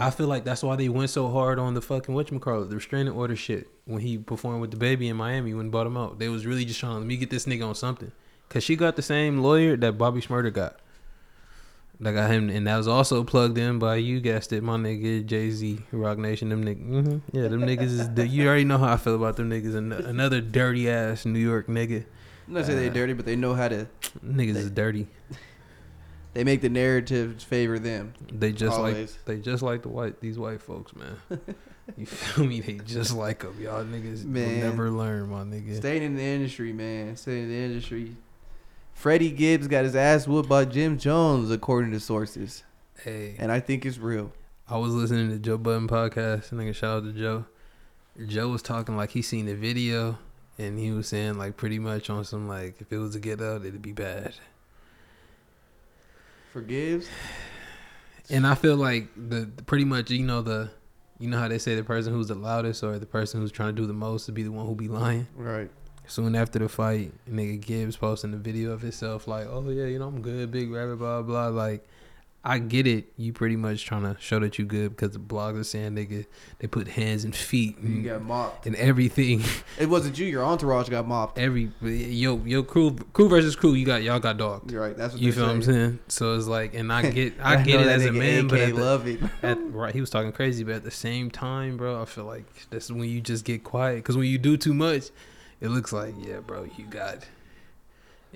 I feel like that's why they went so hard on the fucking whatchamacallit, the restraining order shit when he performed with the baby in Miami when bought him out. They was really just trying to let me get this nigga on something. Cause she got the same lawyer that Bobby Shmurda got. That got him and that was also plugged in by you guessed it, my nigga Jay Z, Roc Nation, them niggas. hmm Yeah, them niggas is you already know how I feel about them niggas. And another dirty ass New York nigga. I'm not say they're uh, dirty, but they know how to. Niggas is dirty. They make the narrative favor them. They just like they just like the white these white folks, man. you feel me? They just like them. Y'all niggas will Man. never learn, my nigga. Staying in the industry, man. Staying in the industry. Freddie Gibbs got his ass whooped by Jim Jones, according to sources, Hey, and I think it's real. I was listening to Joe Budden podcast. Nigga, shout out to Joe. Joe was talking like he seen the video, and he was saying like pretty much on some like if it was a get out, it'd be bad. Forgives. And I feel like the pretty much you know the you know how they say the person who's the loudest or the person who's trying to do the most to be the one who be lying. Right. Soon after the fight, nigga Gibbs posting the video of himself like, "Oh yeah, you know I'm good, big rabbit, blah blah." Like, I get it. You pretty much trying to show that you good because the blogs are saying nigga they put hands and feet You and, got mopped. and everything. It wasn't you. Your entourage got mopped. Every yo yo crew crew versus crew, you got y'all got dogged. You're right. That's what You feel what I'm saying. saying? So it's like, and I get I know get it as a man, but AK at the, love it. at, right, he was talking crazy, but at the same time, bro, I feel like that's when you just get quiet. Because when you do too much, it looks like, yeah, bro, you got.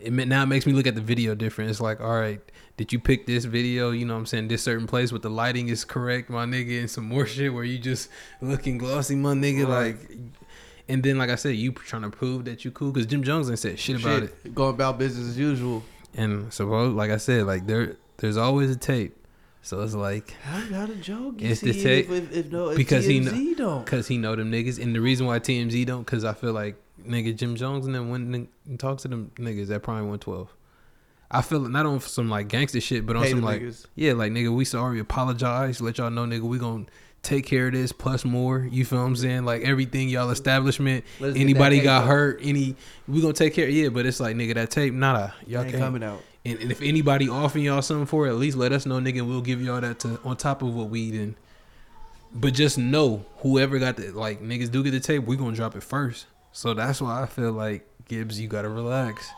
It now it makes me look at the video different. It's like, all right, did you pick this video? You know, what I'm saying this certain place with the lighting is correct, my nigga, and some more shit where you just looking glossy, my nigga, Right. like. And then, like I said, you trying to prove that you cool because Jim Jones ain't said shit about it. Going about business as usual. And suppose, like I said, like there, there's always a tape. So it's like, How, how did Joe get It's the tape- if, if, no if because he TMZ don't? Cause he know them niggas, and the reason why TMZ don't, cause I feel like nigga Jim Jones and then went and talks to them niggas at Prime One Twelve. I feel not on some like gangster shit, but on Hate some like niggas. yeah, like nigga, we sorry, apologize, let y'all know, nigga, we gonna take care of this plus more. You feel what I'm saying? Like everything y'all establishment, Let's anybody got up. hurt, any we gonna take care. Of, Yeah, but it's like nigga, that tape, nada, y'all Ain't can't. coming out. And, and if anybody offering y'all something for it, at least let us know, nigga. and We'll give y'all that to on top of what we did. But just know, whoever got the like niggas do get the tape, we gonna drop it first. So that's why I feel like Gibbs, you gotta relax.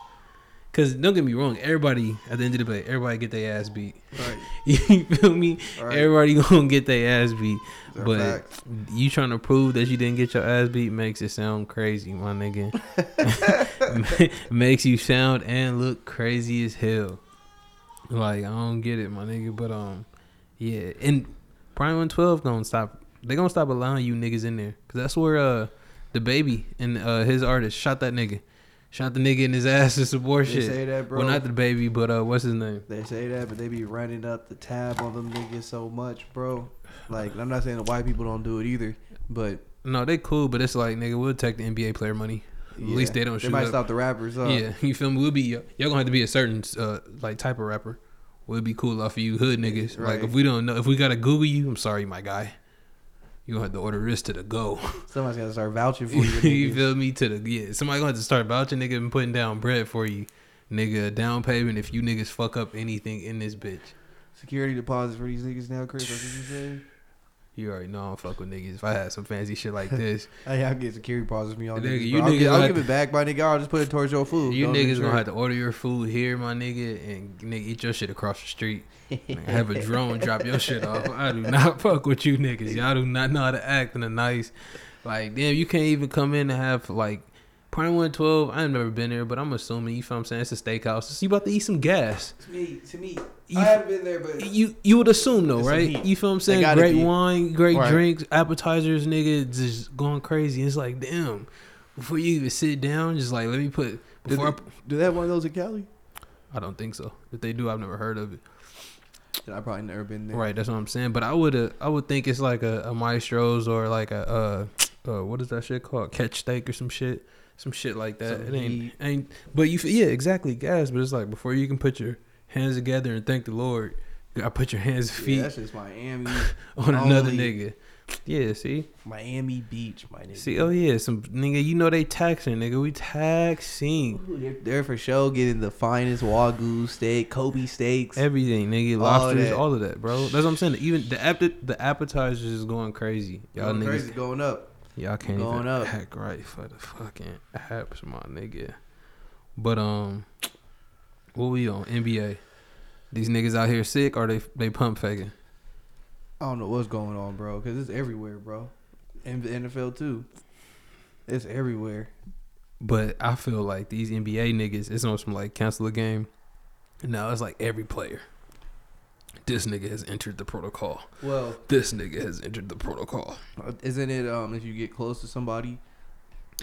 Cause don't get me wrong, everybody at the end of the day, everybody get their ass beat. Right. You feel me? Right. Everybody gonna get their ass beat. They're But facts. you trying to prove that you didn't get your ass beat makes it sound crazy, my nigga. makes you sound and look crazy as hell. Like I don't get it, my nigga. But um, yeah, and Prime One Twelve gonna stop. They gonna stop allowing you niggas in there, cause that's where uh the baby and uh his artist shot that nigga, shot the nigga in his ass and some more They shit. say that, bro. Well, not the baby, but uh, what's his name? They say that, but they be running up the tab on them niggas so much, bro. Like, I'm not saying the white people don't do it either, but No, they cool, but it's like nigga, we'll take the NBA player money. At yeah, least they don't They might up. stop the rappers up. Yeah, you feel me? We'll be y'all gonna have to be a certain uh like type of rapper. We'll be cool off of you hood niggas. Like if we don't know, if we gotta Google you, I'm sorry, my guy. You gonna have to order this to the go. Somebody's got to start vouching for you. you feel me? To the yeah, somebody gonna have to start vouching nigga and putting down bread for you, nigga. Down payment if you niggas fuck up anything in this bitch. Security deposits for these niggas now, Chris. You saying? You already know I don't fuck with niggas. If I had some fancy shit like this, Hey, I'll get security deposits from y'all Nigga, niggas. you. I'll, niggas get, I'll give it back, my nigga. I'll just put it towards your food. you niggas gonna have to order your food here, my nigga, and nigga eat your shit across the street. Nigga, have a drone drop your shit off. I do not fuck with you niggas. Y'all do not know how to act in a nice, like damn. You can't even come in and have like Prime One Twelve. I've never been there, but I'm assuming you feel what I'm saying it's a steakhouse. So You about to eat some gas. To me, to me, You- I haven't been there, but You you would assume though, right? You feel what I'm saying? Great be. wine, great Right. drinks, appetizers, nigga, just going crazy. It's like damn. Before you even sit down, just like let me put. do Before I, they, do they have one of those in Cali? I don't think so. If they do, I've never heard of it. I probably never been there. Right, that's what I'm saying. But I would uh, I would think it's like a, a Mastro's or like a uh, uh what is that shit called? Catch steak or some shit. Some shit like that. Some it ain't heat. ain't but you yeah, exactly, gas, but it's like before you can put your hands together and thank the Lord, I put your hands and Yeah, feet that's just Miami, on another nigga. Yeah, see? Miami Beach, my nigga. See, oh yeah, some nigga, you know they taxing, nigga. We taxing. Ooh, they're, they're for sure getting the finest wagyu steak, Kobe steaks. Everything, nigga, All lobsters, that. all of that, bro. That's what I'm saying. Even the the appetizers is going crazy. Y'all Going niggas, crazy, going up. Y'all can't Going even up. act right for the fucking apps, my nigga. But um, what we on NBA? These niggas out here sick or they they pump faking? I don't know what's going on, bro, because it's everywhere, bro. In the NFL too, it's everywhere. But I feel like these NBA niggas, it's on some like cancel a game. Now it's like every player. This nigga has entered the protocol. Well, This nigga has entered the protocol. uh, isn't it um if you get close to somebody,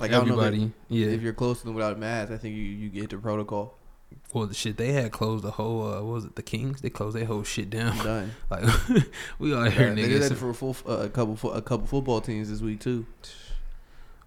like I don't know that- Everybody, yeah. if you're close to them without a mask, I think you you get the protocol well, the shit they had closed the whole. Uh, what was it? The Kings. They closed their whole shit down. done. Like we all here Yeah, they did niggas. that for a full uh, a couple a couple football teams this week too.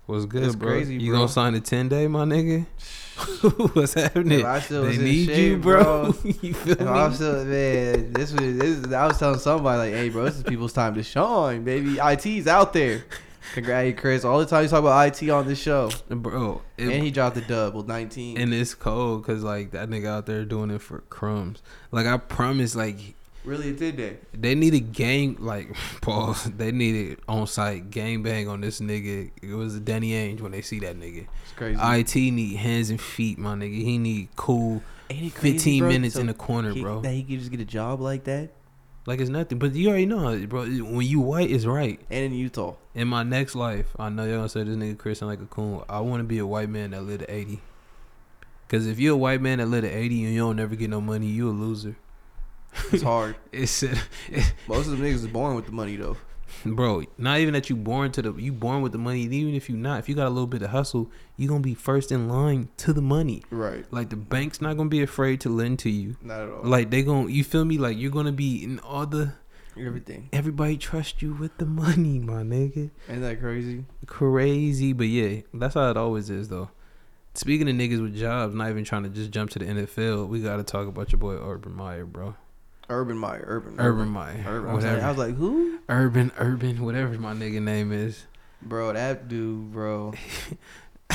What's good, It's bro? crazy, you bro. gonna sign a ten day, my nigga? What's happening? If I still They need shape, you, bro. bro. you feel If I was me? still, man, this was, this is, I was telling somebody like, hey, bro, this is people's time to shine, baby. IT's out there. Congrats, Chris. All the time you talk about IT on this show, bro. It, and he dropped the with 19. and it's cold because like that nigga out there doing it for crumbs. Like I promise, like really, it did that. they need a gang like pause. They needed on site gang bang on this nigga. It was Danny Ainge when they see that nigga. It's crazy. It need hands and feet, my nigga. He need cool Ain't it crazy, fifteen bro? minutes So in the corner, he- bro. That he could just get a job like that, Like it's nothing. But you already know, bro. When you white, is right. and in Utah. In my next life, I know y'all gonna say this nigga Chris sound like a coon. I want to be a white man that live to eighty. Cause if you're a white man that live to eighty and you don't never get no money, you a loser. It's hard. It's uh, Most of the niggas is born with the money though. bro. Not even that you born to the you born with the money. Even if you not, if you got a little bit of hustle, you gonna be first in line to the money. Right. Like the bank's not gonna be afraid to lend to you. Not at all. Like they gonna you feel me? Like you're gonna be in all the everything. everybody trust you with the money, my nigga. Ain't that crazy? Crazy, but yeah, that's how it always is though. Speaking of niggas with jobs, not even trying to just jump to the NFL, we gotta talk about your boy Urban Meyer, bro. Urban Meyer. Urban. Urban Meyer, Urban. Whatever. I was like, who? Urban, Urban, whatever my nigga name is. Bro, that dude, bro.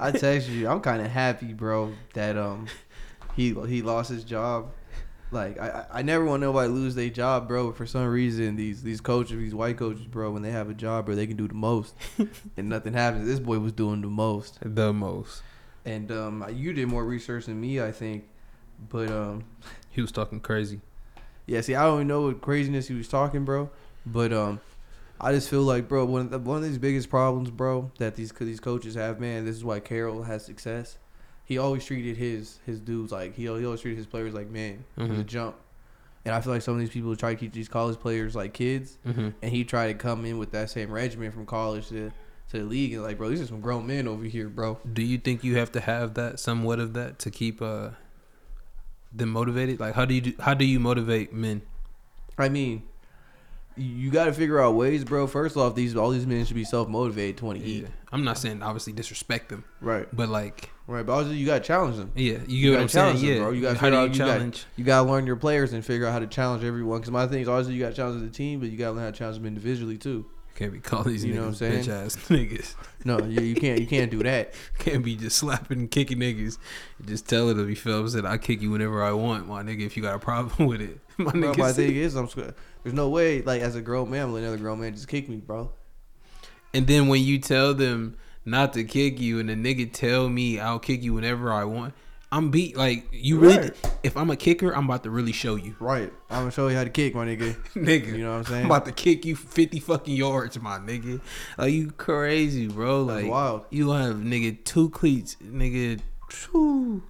I text you. I'm kind of happy, bro, that um he he lost his job. Like I I I never want nobody to lose their job, bro. But for some reason, these these coaches, these white coaches, bro, when they have a job, bro, they can do the most, and nothing happens. This boy was doing the most, The most. and um you did more research than me, I think. But um He was talking crazy. Yeah, see, I don't even know what craziness he was talking, bro. But um, I just feel like, bro, one of the, one of these biggest problems, bro, that these these coaches have, man. This is why Carroll has success. He always treated his his dudes like he, he always treated his players like the Mhm. jump. And I feel like some of these people try to keep these college players like kids, Mm-hmm. and he tried to come in with that same regimen from college to to the league, and like, bro, these are some grown men over here, bro. Do you think you have to have that somewhat of that to keep uh them motivated? Like how do you do, how do you motivate men? I mean, you- got to figure out ways, bro. First off, these all these men should be self motivated to want to eat. I'm not saying obviously disrespect them, Right. but like Right, but also you gotta challenge them. yeah, you You get what gotta I'm saying? challenge them, Yeah, bro. You how do figure you out- gotta- challenge? You gotta learn your players and figure out how to challenge everyone. Because my thing is obviously you gotta challenge the team, but you gotta learn how to challenge them individually too. Can't be calling these You know niggas what I'm saying? bitch ass niggas. No, you, you can't. You can't do that. Can't be just slapping and kicking niggas. Just telling them, you feel what I'm? I kick you whenever I want, my nigga, if you got a problem with it. My Bro, nigga my said- thing is, I'm. sc- There's no way, like as a grown man, I'm another grown man just kick me, bro. And then when you tell them not to kick you, and the nigga tell me I'll kick you whenever I want, I'm beat. Like you really, Right. if I'm a kicker, I'm about to really show you, Right. I'm gonna show you how to kick, my nigga. nigga. You know what I'm saying? I'm about to kick you 50 fucking yards, my nigga. Like you crazy, bro. That's Like wild. you gonna have nigga two cleats, nigga. Two.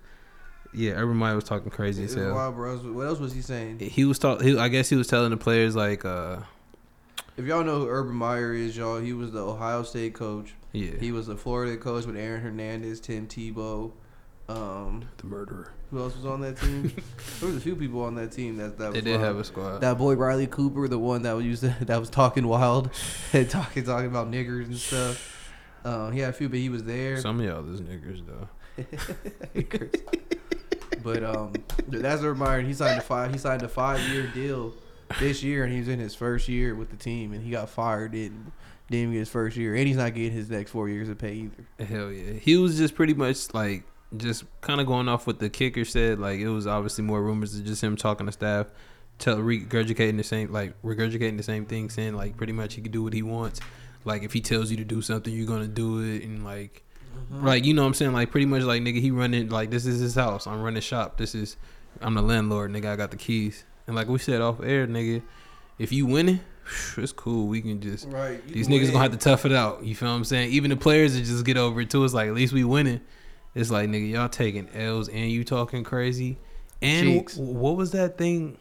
Yeah, Urban Meyer was talking crazy as hell. wild, bro. What else was he saying? He was talking. I guess he was telling the players like, uh, If y'all know who Urban Meyer is, y'all, he was the Ohio State coach. yeah, He was the Florida coach with Aaron Hernandez, Tim Tebow. Um, the murderer. who else was on that team? there was a few people on that team that that They was did wild. have a squad. that boy Riley Cooper, the one that was used to, that was talking wild, and talking talking about niggers and stuff. Um, he had a few, but he was there. Some of y'all is niggers though. But um, that's Urban Meyer. and He signed a five. He signed a five year deal this year, and he was in his first year with the team, and he got fired. Didn't didn't get his first year, and he's not getting his next four years of pay either. Hell yeah. He was just pretty much like just kind of going off what the kicker said. Like it was obviously more rumors of just him talking to staff, tell regurgitating the same like regurgitating the same thing, saying like pretty much he could do what he wants. Like if he tells you to do something, you're gonna do it, and like mm-hmm. like you know what I'm saying like pretty much like nigga he running like this is his house. I'm running shop. This is I'm the landlord. Nigga I got the keys. And like we said off air, nigga, if you winning, it's cool. We can just Right. these niggas gonna have to tough it out. You feel what I'm saying? Even the players that just get over it too. It's like at least we winning. It's like nigga, y'all taking L's and you talking crazy. And w- what was that thing?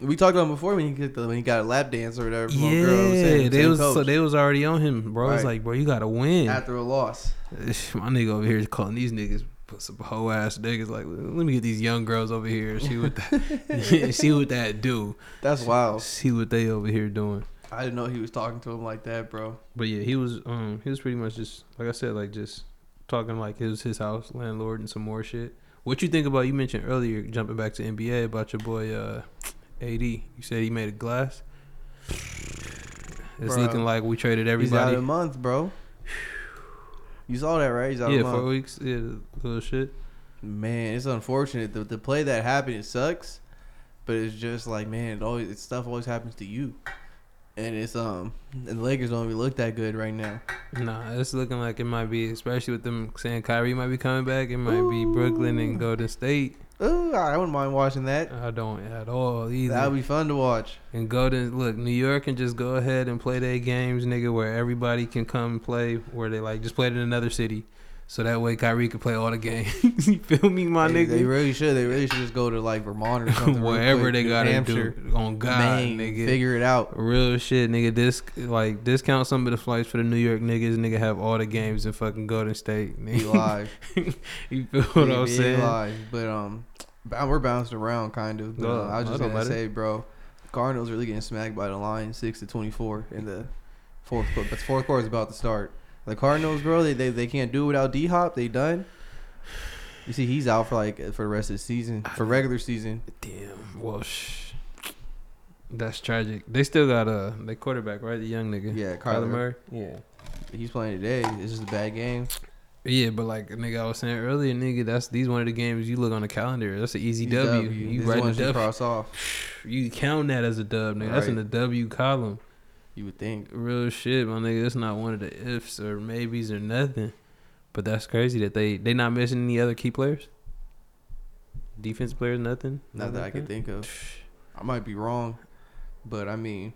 We talked about before when he the, when he got a lap dance or whatever. Yeah, girl, same, they same was coach, so they was already on him, bro. It's Right. like, bro, you gotta win. after a loss. My nigga over here is calling these niggas some whole ass niggas. Like, let me get these young girls over here and see what that see what that do. That's wild. See what they over here doing. I didn't know he was talking to him like that, bro. But yeah, he was um he was pretty much just like I said, like just talking like it was his house, landlord, and some more shit. What you think about? You mentioned earlier, jumping back to NBA about your boy uh, AD. You said he made a glass. It's Bro. looking like we traded everybody. He's out a month, bro. You saw that, right? He's out yeah, a month. four weeks. Yeah, little shit. Man, it's unfortunate. The the play that happened, it sucks, but it's just like man, it always it's stuff always happens to you, and it's um and the Lakers don't even look that good right now. Nah, it's looking like it might be, especially with them saying Kyrie might be coming back. It might be Brooklyn and Golden State. Ooh, I wouldn't mind watching that. I don't at all either. That would be fun to watch. And Golden, look, New York can just go ahead and play their games, nigga, where everybody can come and play, where they like just play it in another city, so that way Kyrie can play all the games. you feel me, my they, they nigga? really should. They really should just go to like Vermont or something. quick, they gotta Hampshire, do, on God, Maine, nigga. figure it out. Real shit, nigga. This like discount some of the flights for the New York niggas. Nigga have all the games in fucking Golden State. Be Nigga. live. you feel what I'm saying? live. But um, we're bounced around kind of. But, No, uh, I was just gonna say, bro, Cardinals really getting smacked by the Lions, six to twenty four in the fourth. But the fourth quarter is about to start. The Cardinals, bro, they they, they can't do it without D Hop. They done. You see, he's out for like for the rest of the season for regular season. Damn. Well, shh. That's tragic. They still got uh, a they quarterback, right? The young nigga. Yeah, Kyler Kyler. Murray. Yeah. He's playing today. This is a bad game. Yeah, but like nigga, I was saying earlier, nigga, that's these one of the games you look on the calendar. That's an easy He's W. You This write the W. cross off. You count that as a dub, nigga. That's in the W column. You would think. Real shit, my nigga. It's not one of the ifs or maybes or nothing. But that's crazy that they they not missing any other key players. Defense players, nothing. Not that I can think of. I might be wrong, but I mean,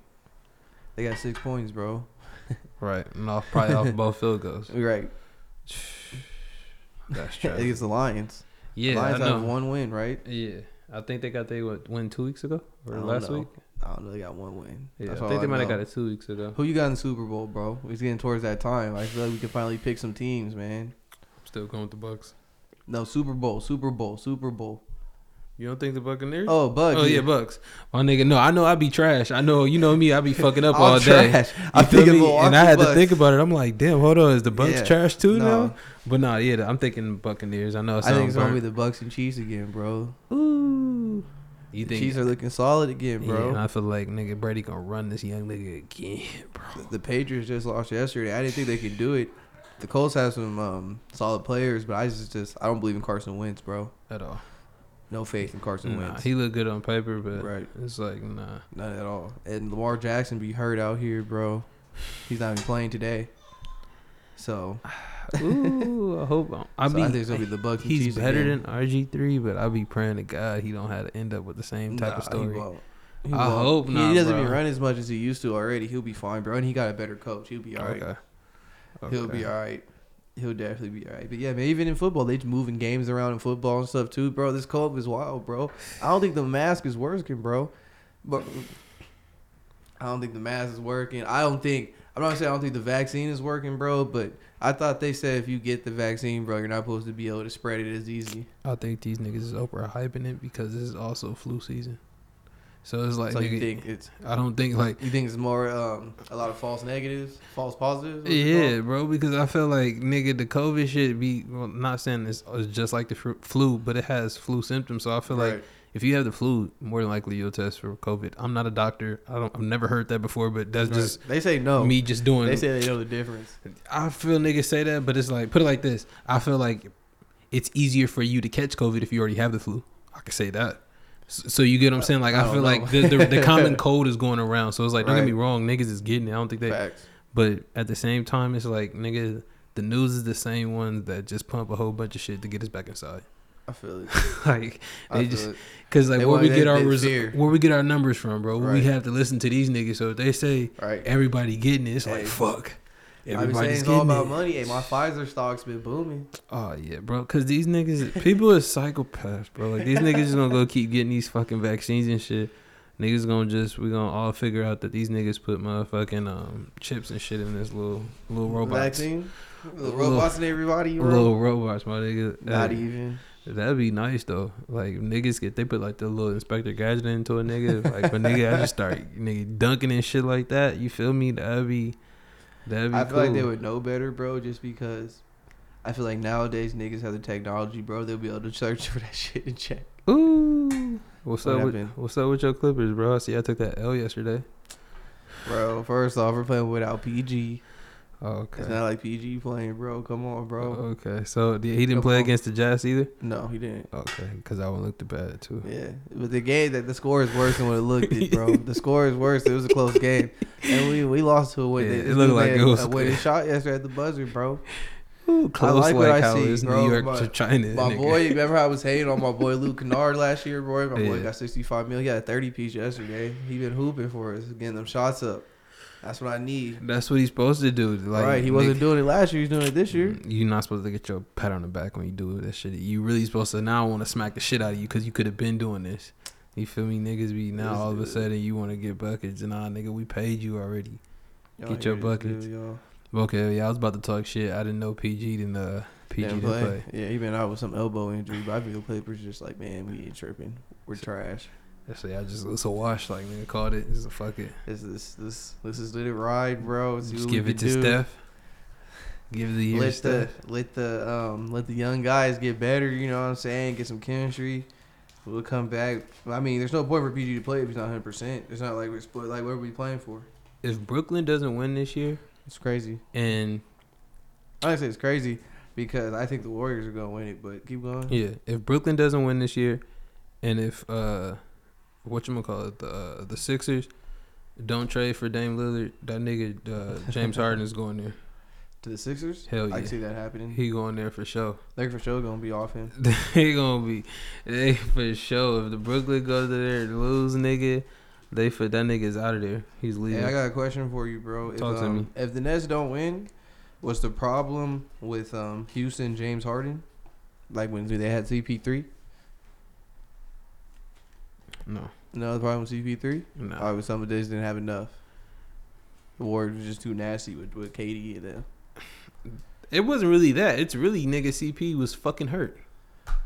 they got six points, bro. Right, and off probably off both field goals. Right. That's true. Against the Lions. Yeah, Lions I know. have one win, right? Yeah, I think they got they win two weeks ago or last know. week. I don't know. They got one win. Yeah, That's I all think they might have got it two weeks ago. Who you got in the Super Bowl, bro? It's getting towards that time. I feel like we can finally pick some teams, man. I'm still going with the Bucks. No, Super Bowl, Super Bowl, Super Bowl. You don't think the Buccaneers? Oh, Buck. Oh yeah, Bucks. My nigga, no, I know I be trash. I know you know me. I be fucking up I'm all day. trash. I feel think of me? And I had Bucks. to think about it. I'm like, damn, hold on, is the Bucks Yeah. trash too No. now? But nah, yeah, I'm thinking Buccaneers. I know I think sounds it's gonna be the Bucks and Chiefs again, bro. Ooh, you The think? Chiefs are looking solid again, bro. and I feel like nigga Brady gonna run this young nigga again, bro. the Patriots just lost yesterday. I didn't think they could do it. The Colts have some um, solid players, but I just just I don't believe in Carson Wentz, bro. At all. No faith in Carson Nah, Wentz. he looked good on paper, but Right. it's like nah. None at all. And Lamar Jackson be hurt out here, bro. He's not even playing today. So, Ooh, I hope I'm, I so be. I think it's gonna be the Bucks. he's better again. than RG three, but I'll be praying to God he don't have to end up with the same type Nah, of he story. won't. He I won't. hope He- not, He doesn't bro. even run as much as he used to already. He'll be fine, bro. And he got a better coach. He'll be all right. Okay. He'll be all right. He'll definitely be all right. But yeah, man, even in football, they just moving games around in football and stuff too, bro. This COVID is wild, bro. I don't think the mask is working, bro. But I don't think the mask is working. I don't think I'm not saying I don't think the vaccine is working, bro. But I thought they said if you get the vaccine, bro, you're not supposed to be able to spread it as easy. I think these niggas is Oprah hyping it because this is also flu season. So it's like, so nigga, you think it's I don't think like, you think it's more um, a lot of false negatives, false positives? Yeah, bro, because I feel like nigga the COVID shit be well, not saying it's, it's just like the flu, but it has flu symptoms. So I feel like Right. If you have the flu, more than likely you'll test for COVID. I'm not a doctor. I don't. I've never heard that before, but that's Right. just they say no. me just doing. They say they know the difference. I feel niggas say that, but it's like put it like this. I feel like it's easier for you to catch COVID if you already have the flu. I could say that. So you get what I'm saying? Like I I, feel know. like the, the the common cold is going around. So it's like don't get me wrong, niggas is getting it. I don't think they. Facts. But at the same time, it's like nigga, the news is the same ones that just pump a whole bunch of shit to get us back inside. I feel it. like they just because like They where we want- get they- our they res- fear. where we get our numbers from, bro. We have to listen to these niggas. So if they say Right. everybody getting it, it's Hey. like fuck. I've been saying Everybody's it's all about it. money. Hey, my Pfizer stock's been booming. Oh yeah, bro. Because these niggas, people are psychopaths, bro. Like these niggas is gonna go keep getting these fucking vaccines and shit. Niggas gonna just we gonna all figure out that these niggas put motherfucking um chips and shit in this little little robots, Vaccine. The Little- robots and everybody. Bro. little robots, my nigga. Not Hey, even. That'd be nice though. Like niggas get they put like the little Inspector Gadget into a nigga. Like when nigga I just start nigga dunking and shit like that. You feel me? That'd be that'd be I feel like they would know better, bro, just because I feel like nowadays niggas have the technology, bro. They'll be able to search for that shit and check. Ooh. What's What up with what's up with your Clippers, bro? I see I took that L yesterday. Bro, first off, we're playing without PG. Oh, It's okay. not like PG playing, bro. Come on, bro. Okay. So the- he didn't Come play on. against the Jazz either. No, he didn't. Okay, because that one looked the bad too. Yeah, but the game that the score is worse than what it looked, it, bro. the score is worse. It was a close game, and we we lost to a win. Yeah, it looked like it was a winning shot yesterday at the buzzer, bro. Ooh, close like like, what I how see, it's bro. New York My- to China. My nigga. boy, remember how I was hating on my boy Luke Kennard last year, bro. My boy got sixty five mil. He had a thirty piece yesterday. He been hooping for us, getting them shots up. That's what I need. That's what he's supposed to do. Like, right, he wasn't nigga, doing it last year. He's doing it this year. You're not supposed to get your pat on the back when you do that shit. You really supposed to now want to smack the shit out of you because you could have been doing this. You feel me? Niggas be now This all of a sudden you want to get buckets. And Nah, nigga, we paid you already. Y'all Get your buckets. dude, y'all. Okay, yeah, I was about to talk shit. I didn't know PG didn't uh PG Didn't play. play. Yeah, he been out with some elbow injury, but I feel Clippers just like, man, we ain't tripping. We're trash. Say I just it's a wash. Like nigga called it. It's a fuck it. This this this this is let it ride, bro. See Just give it to do. Steph. Give the year Let the Steph. let the um let the young guys get better. You know what I'm saying? Get some chemistry. We'll come back. I mean, there's no point for PG to play if he's not 100. percent It's not like we're split. Like what are we playing for? If Brooklyn doesn't win this year, It's crazy. and I say it's crazy because I think the Warriors are gonna win it. But keep going. Yeah, if Brooklyn doesn't win this year, and if uh, what you gonna call it, the uh, the Sixers don't trade for Dame Lillard, that nigga uh, James Harden is going there. To the Sixers. Hell I yeah. can see that happening. He going there for sure. They're for sure gonna be off him. they gonna be, they for sure. If the Brooklyn goes there and lose, nigga, they for that nigga's out of there. He's leaving. Hey, I got a question for you, bro. If, Talk to um, me. If the Nets don't win, what's the problem with um, Houston James Harden? Like when they had CP3? no, No, no. the problem with CP3? no. Oh, some of days didn't have enough. The Warriors was just too nasty with, with KD and them. it wasn't really that. It's really nigga CP was fucking hurt.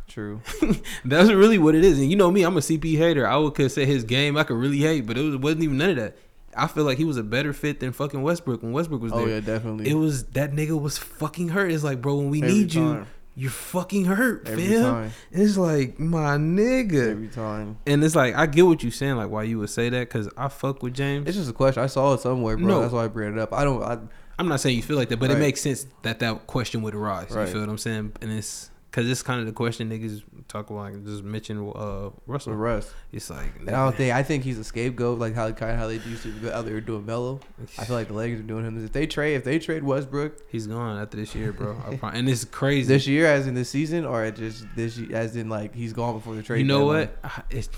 True. That's really what it is. And you know me, I'm a CP hater. I would could say his game I could really hate, but it was, wasn't even none of that. I feel like he was a better fit than fucking Westbrook when Westbrook was oh, there. Oh yeah, definitely. It was that nigga was fucking hurt. It's like, bro, when we Every need you, time. You're fucking hurt, Every fam. time. It's like my nigga. Every time. And it's like I get what you saying, like why you would say that, cause I fuck with James. It's just a question. I saw it somewhere, bro. No. That's why I bring it up. I don't. I, I'm not saying you feel like that, but it makes sense that that question would arise. Right. You feel what I'm saying? And it's cause it's kind of the question niggas talk about, like just mention uh Russell. Russ. It's like I don't think. I think he's a scapegoat, like how kind of how they used to they were doing Melo. I feel like the Lakers are doing him. If they trade, if they trade Westbrook he's gone after this year, bro. I pro- and it's crazy. this year, as in this season, or just this, ye- as in like he's gone before the trade. you know deadline? what? It's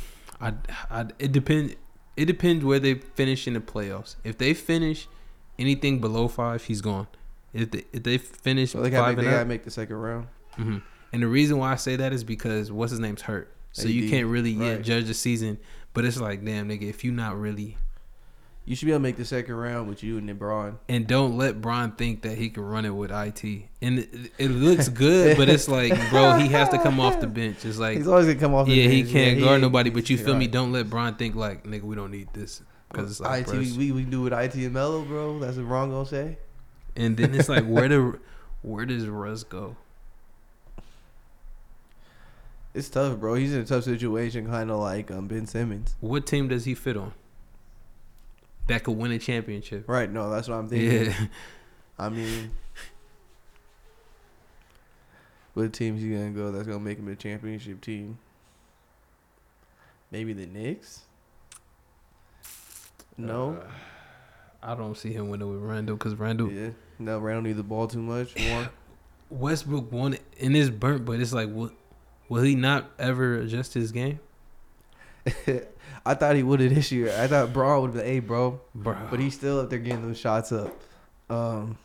I, I it depends. It depends where they finish in the playoffs. If they finish anything below five, he's gone. If they, if they finish So they gotta, five make, they and gotta make the second round. hmm and the reason why I say that is because what's his name's hurt, so you can't really yeah, right. judge the season. But it's like, damn nigga, if you not really You should be able to make the second round with you and LeBron. and don't let Bron think that he can run it with it. And it, it looks good, but it's like, bro, he has to come off the bench. It's like He's always gonna come off. the bench. yeah, he can't Yeah, guard he- nobody. But you feel me? Don't let Bron think like, nigga, we don't need this because it's like, IT, bro, we, we, do with IT and Melo, bro. That's what Ron gonna say. and then it's like, where do where does Russ go? It's tough, bro. He's in a tough situation, kind of like um, Ben Simmons. What team does he fit on? That could win a championship. Right? No, that's what I'm thinking. Yeah, I mean, what team's he gonna go that's gonna make him a championship team? Maybe the Knicks. No. Uh, I don't see him winning with Randle because Randle yeah. No, Randle needs the ball too much. Westbrook won it and it's burnt, but it's like, will, will he not ever adjust his game, I thought he would have this year. I thought Bron would have been a bro, bro? but he's still up there getting those shots up. Um,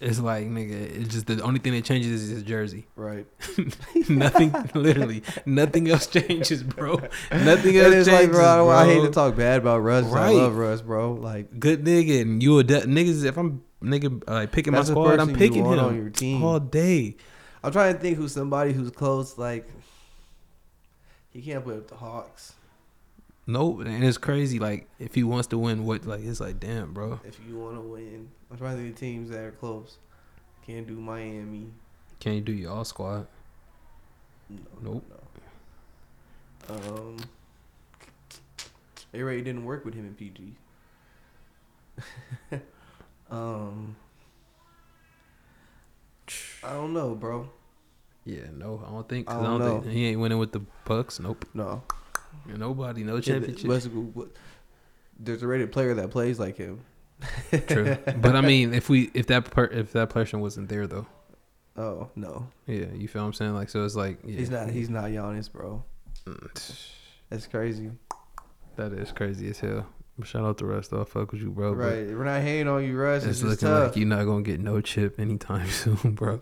It's like nigga, it's just the only thing that changes is his jersey. right. nothing, literally, nothing else changes, bro. Nothing else changes, like, bro, I, I hate to talk bad about Russ. 'cause I love Russ, bro. Like Good nigga, and you a de- niggas. If I'm nigga uh, like picking my squad, I'm picking him on your team. all day. I'm trying to think who's somebody who's close. Like He can't play with the Hawks. Nope, and it's crazy. Like if he wants to win, what like it's like, damn, bro. If you want to win, I'm trying to of teams that are close. Can't do Miami. Can you do your all squad? No, Nope. No. Um, it didn't work with him in PG. um, I don't know, bro. Yeah, no, I don't think. Cause I I don't don't, think he ain't winning with the Bucks. Nope, No, nobody, no Yeah, championship. but- but- There's a rated player that plays like him. True, but I mean, if we if that per, if that person wasn't there though, Oh no, yeah, you feel what I'm saying? Like, so it's like, yeah, he's not. He's not Giannis, bro. Mm, That's crazy. That is crazy as hell. Shout out to Russ though. I fuck with you, bro. right, we're not hating on you, Russ. It's, It's, looking tough. like you're not gonna get no chip anytime soon, bro.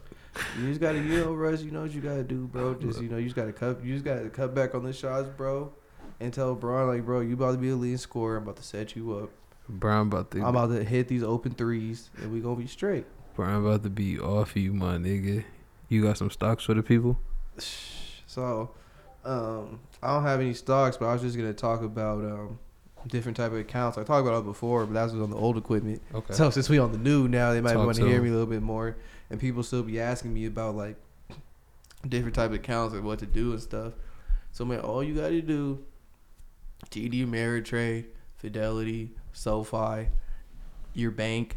You just gotta, you know, Russ. You know what you gotta do, bro. Just you know, you just gotta cut. You just gotta cut back on the shots, bro. And tell Bron like, bro, you about to be a lead scorer. I'm about to set you up. Bron about to I'm about to hit these open threes, and we gonna be straight. Bron about to be off you, my nigga. You got some stocks for the people? So, um, I don't have any stocks, but I was just gonna talk about um different type of accounts. I talked about it before, but that was on the old equipment. Okay. So since we on the new now, they might want to hear me a little bit more, and people still be asking me about like different type of accounts and what to do and stuff. So man, all you got to do, TD Ameritrade, Fidelity, SoFi, your bank,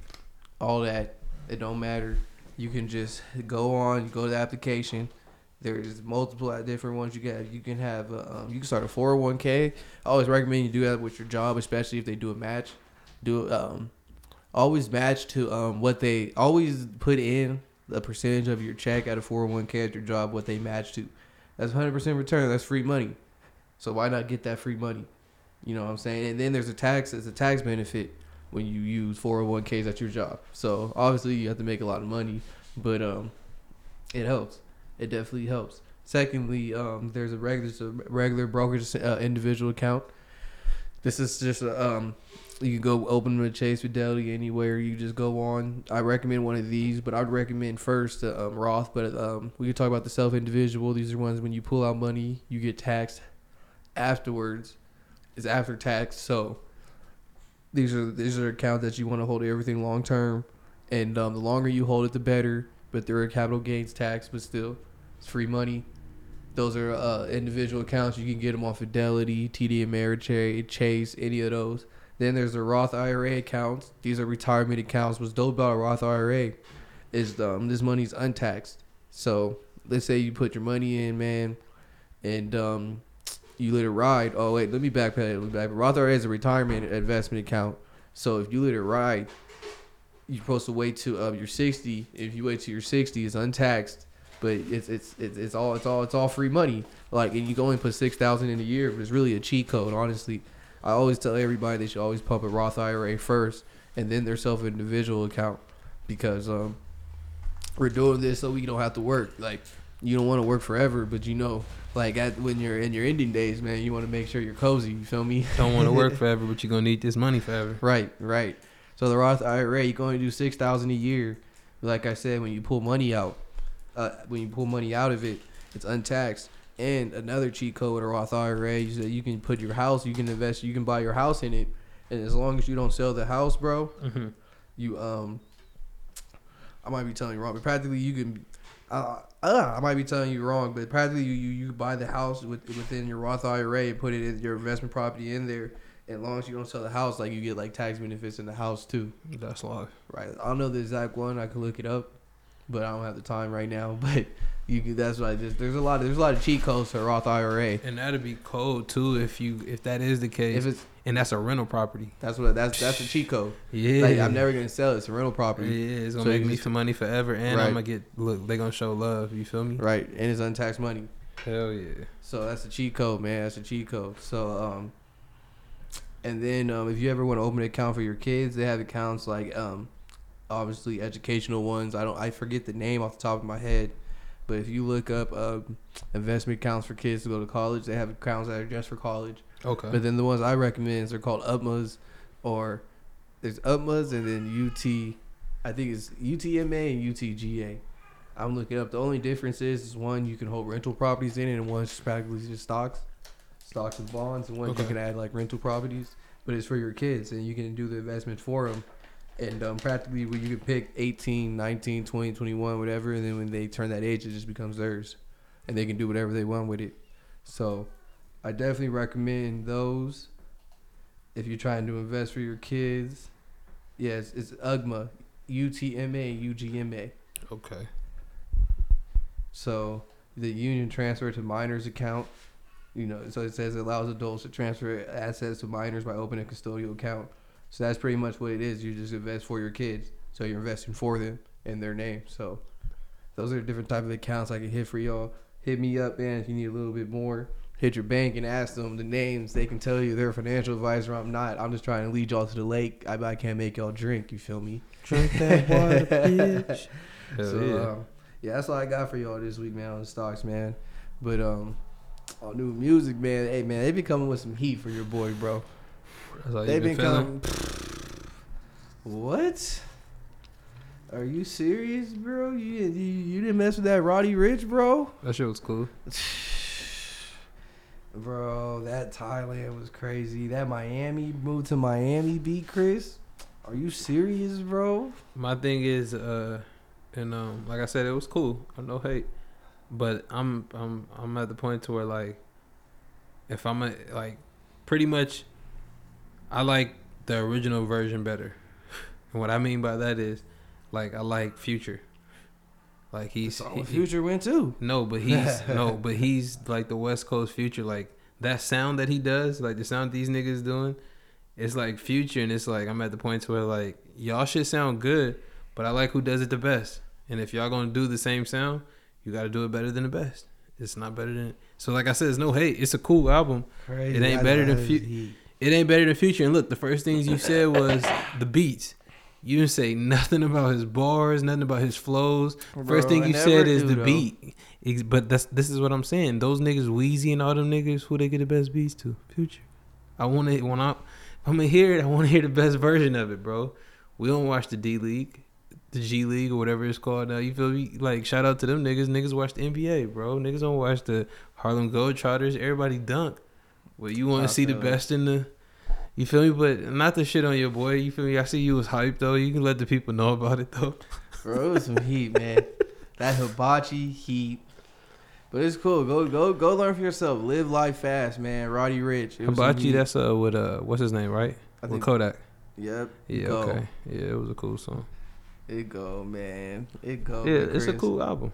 all that. It don't matter. You can just go on, go to the application. There's multiple different ones you get. You can have, uh, um, you can start a 401k. I always recommend you do that with your job, especially if they do a match. Do um, always match to um what they always put in the percentage of your check at a 401k at your job what they match to. That's 100% return. That's free money. So why not get that free money? You know what I'm saying? And then there's a tax. It's a tax benefit when you use 401ks at your job. So obviously you have to make a lot of money, but um, it helps. It definitely helps. Secondly, um, there's a regular, a regular brokerage uh, individual account. This is just a um, you can go open with Chase Fidelity anywhere. You just go on. I recommend one of these, but I'd recommend first the um, Roth. But um, we could talk about the self individual. These are ones when you pull out money, you get taxed afterwards. It's after tax, so these are these are accounts that you want to hold everything long term, and um, the longer you hold it, the better. But there are capital gains tax, but still, it's free money. Those are uh, individual accounts. You can get them on Fidelity, TD Ameritrade, Chase, any of those. Then there's the Roth IRA accounts. These are retirement accounts. What's dope about a Roth IRA is um, this money's untaxed. So let's say you put your money in, man, and um, you let it ride. Oh wait, let me backpedal. Let me back. Roth IRA is a retirement investment account. So if you let it ride, you're supposed to wait to uh, you're 60. If you wait till you're 60, it's untaxed, but it's it's it's, it's all it's all it's all free money. Like and you can only put six thousand in a year, but it's really a cheat code. Honestly, I always tell everybody they should always pump a Roth IRA first and then their self individual account because um we're doing this so we don't have to work. Like you don't want to work forever, but you know, like at when you're in your ending days, man, you want to make sure you're cozy. You feel me? Don't want to work forever, but you're gonna need this money forever. Right, right. So the Roth IRA, you can only do six thousand a year. Like I said, when you pull money out, uh, when you pull money out of it, it's untaxed. And another cheat code with a Roth IRA is that you can put your house, you can invest, you can buy your house in it, and as long as you don't sell the house, bro, Mm-hmm. you um, I might be telling you wrong, but practically you can. Uh, uh, I might be telling you wrong, but practically you, you, you buy the house with, within your Roth IRA and put it in your investment property in there. As long as you don't sell the house, like you get like tax benefits in the house too. That's live. Right. I don't know the exact one. I can look it up, but I don't have the time right now. But you that's why just. There's a lot. Of, there's a lot of cheat codes a Roth IRA. And that'd be cold too if you if that is the case, If it's and that's a rental property. that's what that's that's a cheat code. Yeah, Like I'm never gonna sell it. It's a rental property. Yeah, it's gonna So make me some money forever, and Right. I'm gonna get look. They gonna show love. You feel me? Right. And it's untaxed money. Hell yeah. So that's a cheat code, man. That's a cheat code. So um, and then um, if you ever want to open an account for your kids, they have accounts like um, obviously educational ones. I don't, I forget the name off the top of my head, but if you look up um, investment accounts for kids to go to college, they have accounts that are just for college. Okay. But then the ones I recommend are called UPMAs, or there's UPMAs and then UT. I think it's UTMA and UTGA. I'm looking up. The only difference is, is one you can hold rental properties in it, and one's just practically just stocks. stocks and bonds, and one Okay. you can add like rental properties, but it's for your kids, and you can do the investment for them. And um, practically, when you can pick 18, 19, 20, 21, whatever, and then when they turn that age, it just becomes theirs, and they can do whatever they want with it. So, I definitely recommend those if you're trying to invest for your kids. Yes, it's UGMA, U T M A U G M A. Okay. So the union transfer to minors account, you know, so it says it allows adults to transfer assets to minors by opening a custodial account. So that's pretty much what it is. You just invest for your kids. So you're investing for them in their name. So those are different type of accounts I can hit for y'all. Hit me up, man, if you need a little bit more. Hit your bank and ask them the names. They can tell you they're a financial advisor. I'm not. I'm just trying to lead y'all to the lake. I, I can't make y'all drink. You feel me? Drink that water, bitch. So yeah. um, yeah, that's all I got for y'all this week, man, on the stocks, man. But um, on new music, man. Hey, man, they be coming with some heat for your boy, bro. They been coming. What? Are you serious, bro? You, you you didn't mess with that Roddy Ricch, bro? That shit was cool. Bro, that Thailand was crazy. That Miami moved to Miami beat Chris. Are you serious, bro? My thing is, uh, and um, like I said, it was cool. I no hate, but I'm I'm I'm at the point to where like, if I'm a, like, pretty much, I like the original version better. and what I mean by that is, like, I like Future. Like he's he- future went too. no, but he's no, but he's like the West Coast Future. Like that sound that he does, like the sound these niggas doing, it's like Future, and it's like I'm at the point where like y'all should sound good, but I like who does it the best. And if y'all gonna do the same sound, you got to do it better than the best. It's not better than. So like I said, it's no hate. It's a cool album. Crazy. It ain't better than that Fu- is heat. It ain't better than Future. And look, the first things you said was the beats. You didn't say nothing about his bars, nothing about his flows. Bro, First thing I you said is the though. beat. But that's this is what I'm saying. Those niggas, Wheezy and all them niggas, who they get the best beats to? Future. I want to when I I'm gonna hear it. I want to hear the best version of it, bro. We don't watch the D League, the G League or whatever it's called now. You feel me? Like shout out to them niggas. Niggas watch the NBA, bro. Niggas don't watch the Harlem Globetrotters. Everybody dunk. Well, you want to see the best in the. You feel me? But not the shit on your boy. You feel me? I see you was hyped though. You can let the people know about it though. Bro, it was some heat, man. That hibachi heat. But it's cool. Go go go learn for yourself. Live life fast, man. Roddy Ricch. Hibachi, that's uh with uh what's his name, right? I with Kodak. Yep. Yeah, Go. okay. Yeah, it was a cool song. It go, man. It go. yeah, it's a cool album.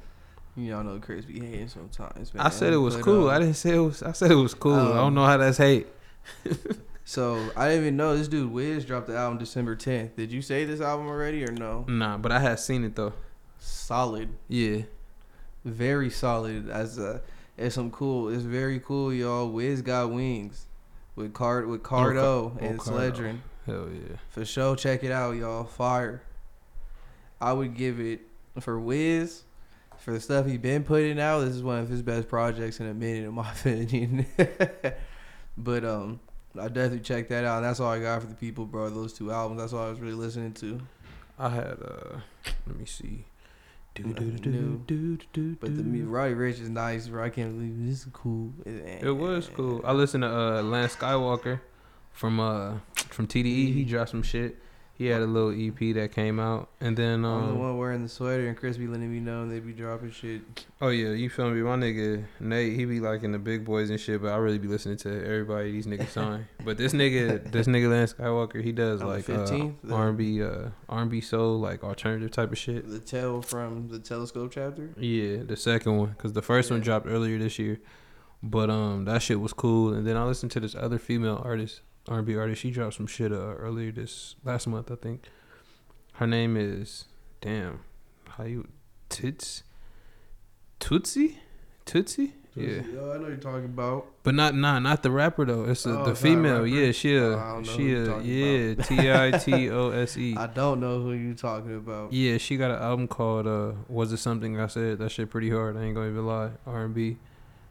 Y'all know Chris be hating sometimes, man. I said it was But, cool. uh, I didn't say it was. I said it was cool. I Um, don't know how that's hate. So I didn't even know this dude Wiz dropped the album December 10th. Did you say this album already or no? Nah, but I had seen it though. Solid, Yeah, very solid. As a, it's some cool. It's very cool, y'all. Wiz got wings with Card with Cardo oh, and Cardo. Sledgren. hell yeah. For sure, check it out, y'all. Fire. I would give it for Wiz for the stuff he's been putting out. This is one of his best projects in a minute, in my opinion. but um, I definitely check that out. And that's all I got for the people, bro. Those two albums. That's all I was really listening to. I had uh, let me see. Do, do, do, But the. Roddy Ricch is nice, bro. I can't believe this is cool. It was cool. I listened to uh Lance Skiiiwalker from uh from TDE. He dropped some shit. He had a little EP that came out, and then I'm the um one wearing the sweater, and Chris be letting me know and they be dropping shit. oh yeah, you feel me? My nigga Nate, he be liking the big boys and shit, but I really be listening to everybody these niggas sign. but this nigga, this nigga Lance Skiiiwalker, he does the like uh, 15th, the- R&B, uh R&B soul, like alternative type of shit. The tell from the telescope chapter. Yeah, the second one, cause the first one dropped earlier this year, but um that shit was cool. And then I listened to this other female artist, R&B artist. She dropped some shit uh, earlier this last month, I think. Her name is damn, how you tits, Tootsie, Tootsie. Yeah, Yo, I know you're talking about. but not nah, not the rapper though. It's uh, Oh, the it's a female. Yeah, she Oh, a I don't know who she a yeah. T I T O S E. I don't know who you talking about. Yeah, she got an album called uh Was It Something I Said? That shit pretty hard. I ain't gonna even lie. R and B.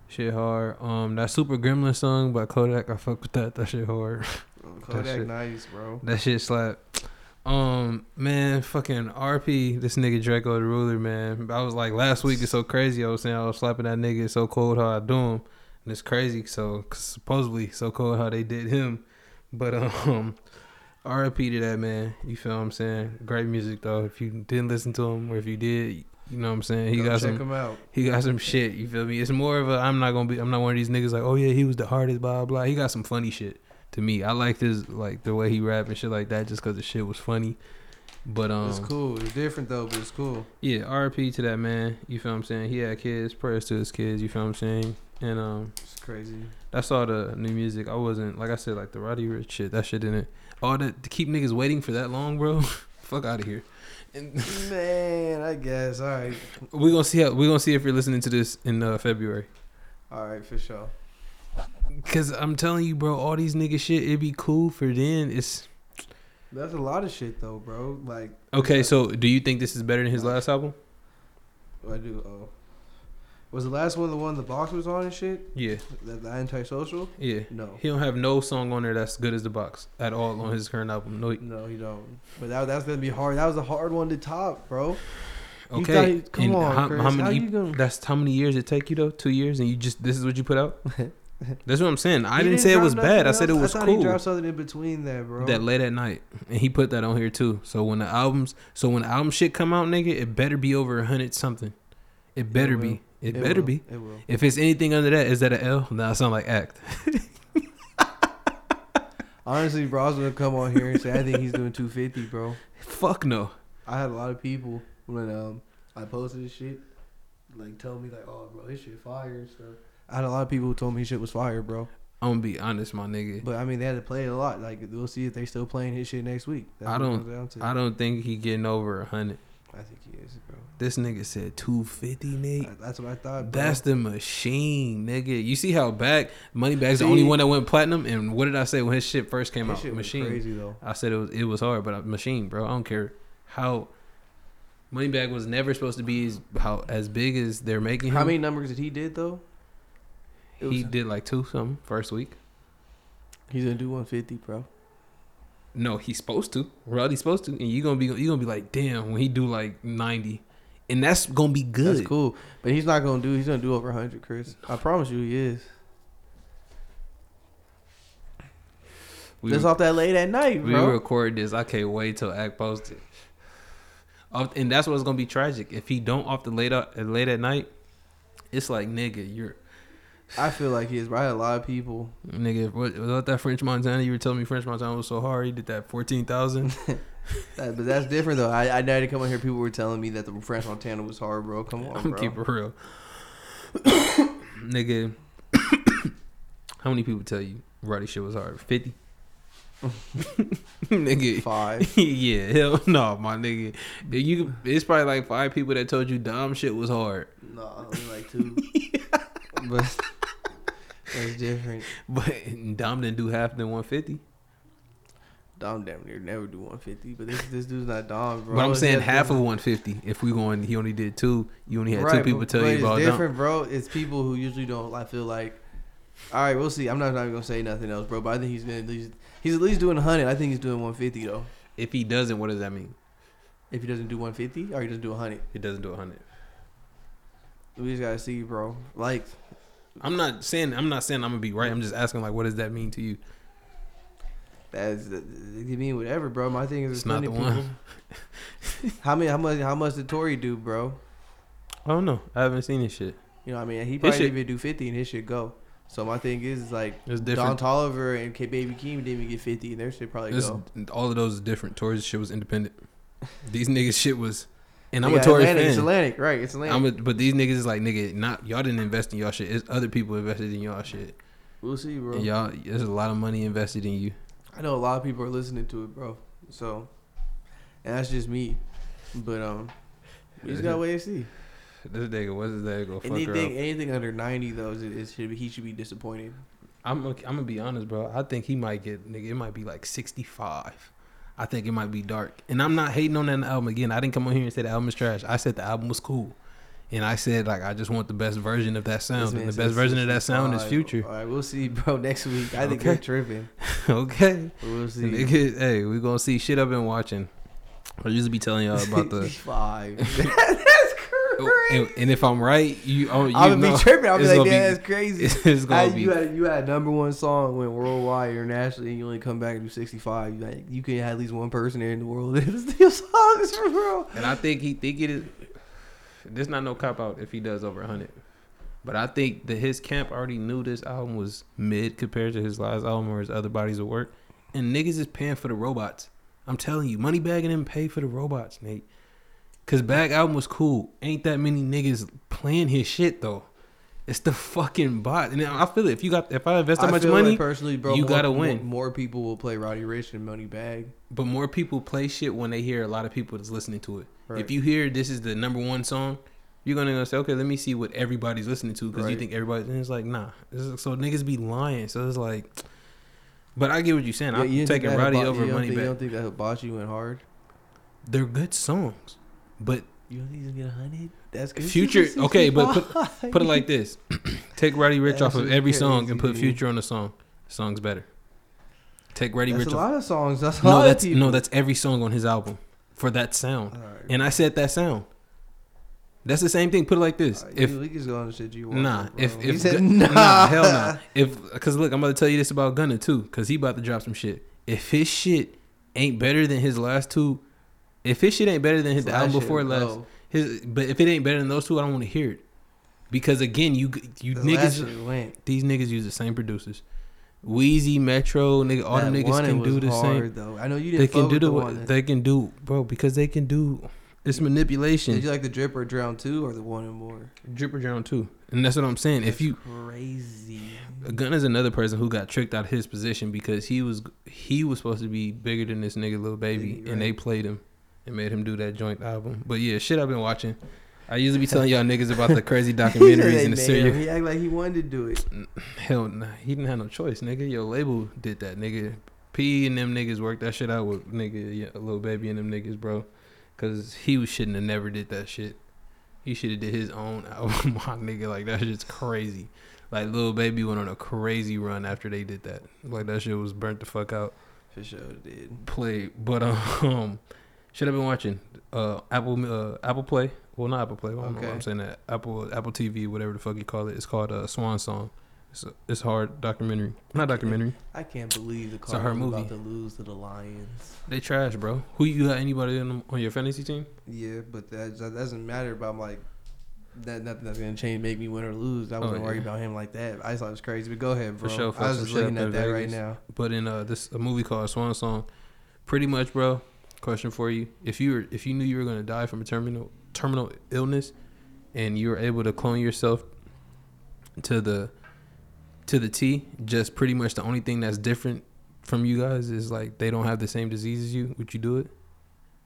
Shit hard. Um that Super Gremlin song by Kodak, I fuck with that. That shit hard. Kodak shit. nice, bro. that shit slap. Um man, fucking RP, this nigga Drakeo the Ruler, man. I was like last week it's so crazy. I was saying I was slapping that nigga, it's so cold how I do him. and it's crazy. So supposedly so cold how they did him, but um, R.I.P. to that man. You feel what I'm saying? Great music though. If you didn't listen to him, or if you did, you know what I'm saying. He Go got check some. He got some shit. You feel me? It's more of a. I'm not gonna be. I'm not one of these niggas like, oh yeah, he was the hardest. Blah blah. He got some funny shit. To me, I like this like the way he rap and shit like that, just cause the shit was funny. But um, it's cool. It's different though, but it's cool. yeah, RP to that man. You feel what I'm saying? He had kids. Prayers to his kids. You feel what I'm saying? And um, It's crazy. that's all the new music. I wasn't like I said like the Roddy Ricch shit. That shit didn't. All that to keep niggas waiting for that long, bro. Fuck out of here. And Man, I guess. All right. we gonna see how we gonna see if you're listening to this in uh, February. All right, for sure. Cause I'm telling you, bro, all these nigga shit, it'd be cool for then. It's That's a lot of shit though, bro. Like okay. So, do you think this is better than his last album? I do. Oh, was the last one the one the box was on and shit? Yeah, That the antisocial? yeah. No, He don't have no song on there that's good as the box at all on his current album. No. no, you don't. But that that's gonna be hard. That was a hard one to top, bro. Okay. he- come and on, how, Chris. how How, many? you gonna? That's how many years it take you though? Two years, and you just this is what you put out. That's what I'm saying. I He didn't say it was bad. I said it was I thought He cool. dropped something in between that, bro. That late at night, and he put that on here too. So when the albums, so when the album shit come out, nigga, it better be over a hundred something. It better will. be. It, It better will. be. It will. If it's anything under that, is that an L? Nah, I sound like act. Honestly, bro, I was gonna come on here and say I think he's doing 250, bro. Fuck no. I had a lot of people when um I posted this shit, like tell me like, oh, bro, this shit fire and stuff. I had a lot of people who told me his shit was fire, bro. I'm gonna be honest, my nigga. But I mean, they had to play it a lot. Like we'll see if they still playing his shit next week. That's I don't- comes down to. I don't think he getting over a hundred. I think he is, bro. This nigga said two fifty, Nate. That's what I thought. Bro. That's the machine, nigga. You see how back Moneybagg's the only one that went platinum. And what did I say when his shit first came His out? shit was Machine. crazy though. I said it was it was hard, but uh, machine, bro. I don't care how. Moneybag was never supposed to be as how as big as they're making him. How many numbers did he did though? It He was- did like two something first week. He's gonna do 150, bro. No, he's supposed to. Roddy's supposed to, and you're gonna be you gonna be like, damn, when he do like ninety, and that's gonna be good. That's cool, but he's not gonna do. He's gonna do over 100, Chris. I promise you, he is. We, Just off that late at night, we bro. record this. I can't wait till Act posted. And that's what's gonna be tragic if he don't off the late uh, late at night. It's like nigga, you're I feel like he is. Had a lot of people. nigga. What was that French Montana? You were telling me French Montana was so hard. He did that fourteen thousand. That, but that's different though. I I had to come on here. People were telling me that the French Montana was hard, bro. Come on, I'm bro. keep it real, nigga. How many people tell you Roddy shit was hard? Fifty. nigga, Five. yeah, hell no, my nigga. You, it's probably like five people that told you Dom shit was hard, No, only like two. but that's different. but Dom didn't do half than one fifty. Dom damn near never do 150, but this this dude's not Dom, bro. But I'm It's saying half of one fifty. If we going, he only did two. You only had two people but- tell but you it's about Dom. different, bro. It's people who usually don't. I feel like. All right, we'll see. I'm not, not even gonna say nothing else, bro. But I think he's gonna at least he's at least doing 100. I think he's doing 150 though. If he doesn't, what does that mean? If he doesn't do 150 or he doesn't do 100, He doesn't do hundred. we just gotta see, bro. Like I'm not saying I'm not saying I'm gonna be right. I'm just asking like, what does that mean to you? that's it can mean whatever, bro. My thing is, It's not the of one. how many? How much? How much did Tory do, bro? I don't know. I haven't seen this shit. You know, what I mean, he probably didn't even do 50, and his shit go. So my thing is, is like It's Don. Toliver and K Baby Keem didn't even get 50, and their shit probably It's, go. all of those different. Tory's shit was independent. These niggas shit was, and I'm Yeah, a Tory Atlantic, fan. It's Atlantic, right? It's Atlantic. I'm a, but these niggas is like nigga, not y'all didn't invest in y'all shit. It's other people invested in y'all shit. we'll see, bro. And y'all, there's a lot of money invested in you. I know a lot of people are listening to it, bro. So, and that's just me. But um, we just gotta wait and see. This nigga, what's his name? Go fuck Anything, up. anything under ninety though, is, is should be, he should be disappointed. I'm, I'm gonna be honest, bro. I think he might get nigga. It might be like 65. I think it might be dark. And I'm not hating on that album again. I didn't come on here and say the album is trash. I said the album was cool. And I said like I just want the best version of that sound. And the best version of that sound is Future. All right, we'll see, bro. Next week, I think Okay. you're tripping. okay. We'll see. Nigga, hey, we're gonna see shit I've been watching. I used to be telling y'all about the five. That's and, and if I'm right, you oh you I would know, be tripping. I'll be like, gonna "Damn, that's crazy." It's, it's gonna be you had you had number one song went worldwide internationally, and you only come back and do sixty five. You like you can have at least one person there in the world that listens to your songs for real. And I think he think it is. There's not no cop out if he does over hundred. But I think that his camp already knew this album was mid compared to his last album or his other bodies of work. And niggas is paying for the robots. I'm telling you, money bagging them pay for the robots, Nate. Cause Bag album was cool. Ain't that many niggas playing his shit though. It's the fucking bot. And I feel it. If you got if I invest that I much money, like personally, bro, you more- gotta win. More, people will play Roddy Ricch and Moneybagg. But more people play shit when they hear a lot of people that's listening to it. Right. If you hear this is the number one song, you're gonna go say, okay, let me see what everybody's listening to because you think everybody. And it's like, nah. It's so niggas be lying. So it's like, but I get what you're saying. Yeah, I'm you taking Roddy over you Moneybagg. You don't think that Hibachi went hard? They're good songs, but You don't think gonna get a hundred? That's good. Future- okay, but put- put it like this: take Roddy Ricch off of every song and put. Future on the song. The song's better. Take Roddy Ricch. That's a off. lot of songs. That's No, that's no, that's every song on his album for that sound. Right. And I said that sound. That's the same thing. Put it like this: Uh, if you, we just go on the shit you want. Nah, bro. if He if said, nah. nah, hell nah. If because look, I'm about to tell you this about Gunna too, because he about to drop some shit. If his shit ain't better than his last two, if his shit ain't better than his the album before last, low. his but if it ain't better than those two, I don't want to hear it. Because again, you you The niggas, these niggas use the same producers. Wheezy, Metro, nigga, all them niggas can do the same. Though I know you didn't. They can do the, the one. they can do, bro, because they can do. It's manipulation. Did you like the drip or drown two or the one and more? Drip or Drown two, and that's what I'm saying. if That's you crazy. Gunna's another person who got tricked out of his position because he was he was supposed to be bigger than this nigga little baby, Biggie, and they played him and made him do that joint album. But yeah, shit I've been watching. I usually be telling y'all niggas about the crazy documentaries and the They made him. serial. He act like he wanted to do it. Hell, nah, he didn't have no choice, nigga. Your label did that, nigga. P and them niggas worked that shit out with nigga, yeah, little baby and them niggas, bro. Cause he was shouldn't have never did that shit. He should have did his own album, my nigga. Like that shit's crazy. Like little baby went on a crazy run after they did that. Like that shit was burnt the fuck out. For sure, did. Play, but um, should have been watching uh Apple uh Apple Play. Well, not Apple Play. I don't know why Okay. I'm saying that. Apple Apple TV, whatever the fuck you call it. It's called uh, Swan Song. It's a, it's hard documentary. Not documentary. I can't believe the her about movie. to lose to the Lions. They trash, bro. Who you got? Anybody in, on your fantasy team? Yeah, but that, that doesn't matter. But I'm like, that nothing that's gonna change, make me win or lose. I wasn't Oh, worried about him like that. I just thought it was crazy. But go ahead, For bro. sure, I fuck was just looking at that right now. But in uh this a movie called Swan Song, pretty much, bro. Question for you: If you were if you knew you were gonna die from a terminal terminal illness, and you were able to clone yourself to the to the T, just pretty much the only thing that's different from you guys is like they don't have the same disease as you. Would you do it?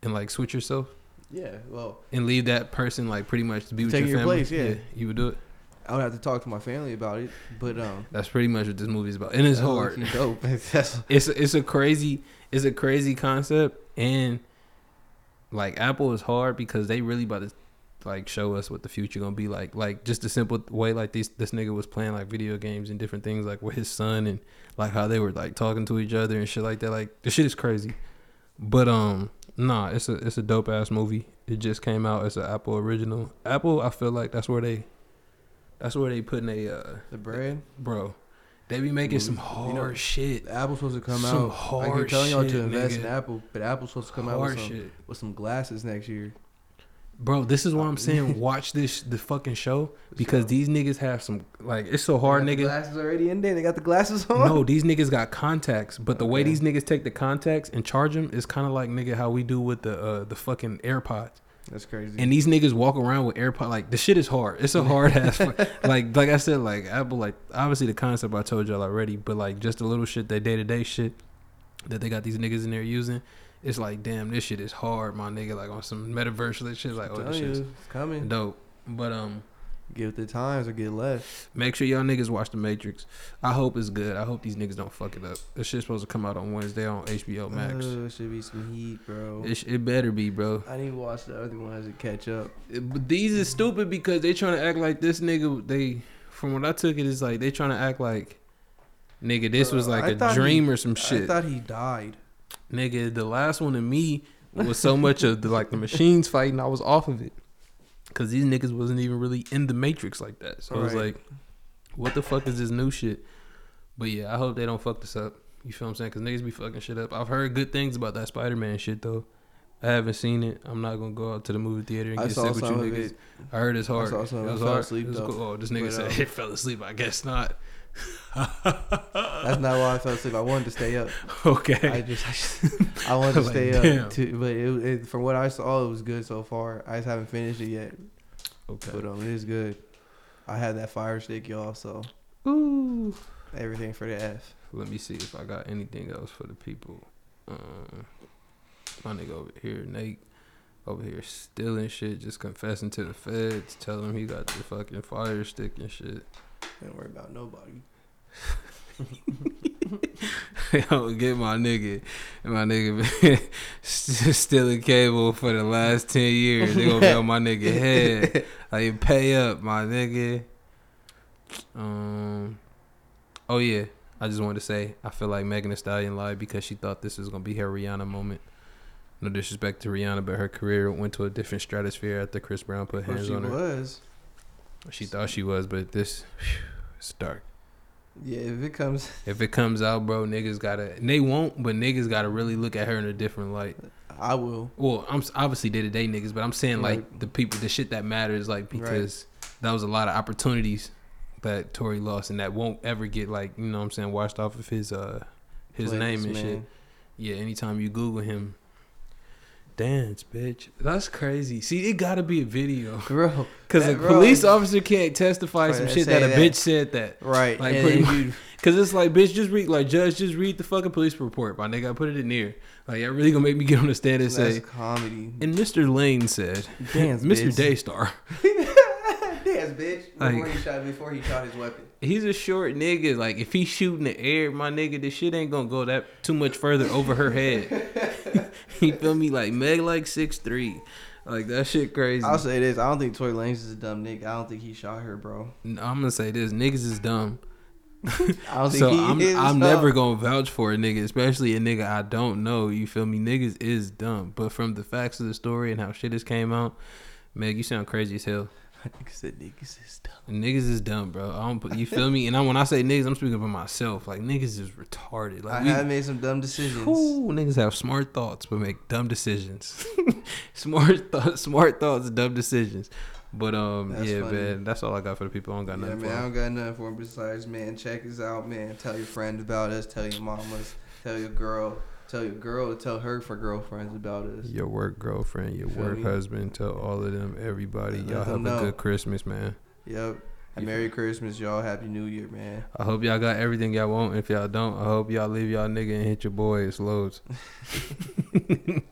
And like switch yourself Yeah, well, and leave that person like pretty much to be with your your family. place, yeah. you would do it. I would have to talk to my family about it. But um, That's pretty much what this movie is about, and it's that hard. Dope. It's it's a crazy it's a crazy concept and like Apple is hard because they really about to like show us what the future gonna be like. Like just a simple way like this this nigga was playing like video games and different things like with his son and like how they were like talking to each other and shit like that. Like the shit is crazy. But um nah, it's a it's a dope ass movie. It just came out as an Apple original. Apple I feel like that's where they that's where they putting a uh the bread. bro. They be making some You hard know, shit. Apple's supposed to come Some out. I keep hard telling y'all to invest in. Apple, but Apple's supposed to come out with some, shit. with some glasses next year. Bro, this is what I'm Uh, saying watch this the fucking show because these niggas have some like it's so hard, They got the nigga. Glasses already in there. They got the glasses on. No, these niggas got contacts, but the way these niggas take the contacts and charge them is kind of like nigga how we do with the uh, the fucking AirPods. That's crazy. And these niggas walk around with AirPods like the shit is hard. It's a hard ass like like I said like Apple like obviously the concept I told y'all already, but like just the little shit, the day to day shit that they got these niggas in there using. It's like damn, this shit is hard, my nigga. Like on some metaverse shit, like oh this shit's it's coming. dope. But um. Get with the times or get left. Make sure y'all niggas watch The Matrix. I hope it's good. I hope these niggas don't fuck it up. This shit's supposed to come out on Wednesday on HBO Max. Uh, should be some heat, bro. It, sh- it better be, bro. I need to watch the other ones to catch up. It- but these is stupid because they trying to act like this nigga. They, from what I took it, is like they trying to act like, nigga, this Bro, was like I a dream he- or some I shit. thought he died. nigga, the last one to me was so much of the like the machines fighting. I was off of it. Cause these niggas wasn't even really in the matrix like that. So I was like, what the fuck is this new shit? But yeah, I hope they don't fuck this up. You feel what I'm saying? Cause niggas be fucking shit up. I've heard good things about that Spider Man shit though. I haven't seen it. I'm not gonna go out to the movie theater and I get sick with you niggas. it. I heard it's hard. saw some it. It was I fell hard. asleep, It was cool. Oh, this nigga But, said uh, he fell asleep. I guess not. That's not why I fell asleep. I wanted to stay up. okay. I just, I, just, I wanted to Like, stay damn. up. Too, but it, it, from what I saw, it was good so far. I just haven't finished it yet. okay. But um, it is good. I had that fire stick, y'all. So Ooh. everything for the F. Let me see if I got anything else for the people. Um, my nigga over here, Nate, over here stealing shit, just confessing to the feds, telling him he got the fucking fire stick and shit. Don't worry about nobody. Yo, get my nigga, my nigga been stealing cable for the last ten years. They gonna be on my nigga head. Like pay up, my nigga. Um. Oh yeah, I just wanted to say I feel like Megan Thee Stallion lied because she thought this was gonna be her Rihanna moment. No disrespect to Rihanna, but her career went to a different stratosphere after Chris Brown put Well, hands she on her. was. She thought she was, but this, phew, it's dark. Yeah, if it comes, If it comes out, bro, niggas gotta. And they won't, but niggas gotta really look at her in a different light. I will. Well, I'm obviously day to day niggas, but I'm saying like Right. the people, the shit that matters, like because that was a lot of opportunities that Tory lost, and that won't ever get like you know what I'm saying washed off of his uh his name and shit. Yeah, anytime you Google him, dance, bitch. That's crazy. See, it gotta be a video Bro, because a bro, police officer can't testify some shit that a that. bitch said that. right. Like, and pretty then you, Cause it's like, bitch, just read like judge, just read the fucking police report, my nigga. I put it in here. Like, y'all really gonna make me get on the stand and that's say. comedy. And Mr. Lane said, Dance, Mr. bitch. Daystar, Dance, bitch. Like- Before he shot, before he shot his weapon. he's a short nigga. Like, if he shoot in the air, my nigga, this shit ain't gonna go that too much further over her head. you feel me? Like Meg, like six three, like that shit crazy. I'll say this: I don't think Tory Lanez is a dumb nigga. I don't think he shot her, bro. I'm gonna say this: niggas is dumb. I don't think So he I'm is. I'm never gonna vouch for a nigga, especially a nigga I don't know. You feel me? Niggas is dumb, but from the facts of the story and how shit has came out, Meg, you sound crazy as hell. I think said niggas is dumb. Niggas is dumb, bro. I don't. put- You feel me? And I, when I say niggas, I'm speaking for myself. Like niggas is retarded. Like I we, have made some dumb decisions. Ooh, niggas have smart thoughts but make dumb decisions. smart thoughts, smart thoughts, dumb decisions. But um, That's yeah, funny. man, that's all I got for the people. I don't got nothing. Yeah, nothing man, I don't got nothing for him besides, man, check us out, man. Tell your friends about us. Tell your mamas. Tell your girl. Tell your girl to tell her for girlfriends about us. Your work girlfriend, your Feel work me? husband, tell all of them, everybody, Let y'all have them a know. good Christmas, man. Yep. And Merry Christmas, y'all. Happy New Year, man. I hope y'all got everything y'all want. If y'all don't, I hope y'all leave y'all nigga and hit your boy. It's loads.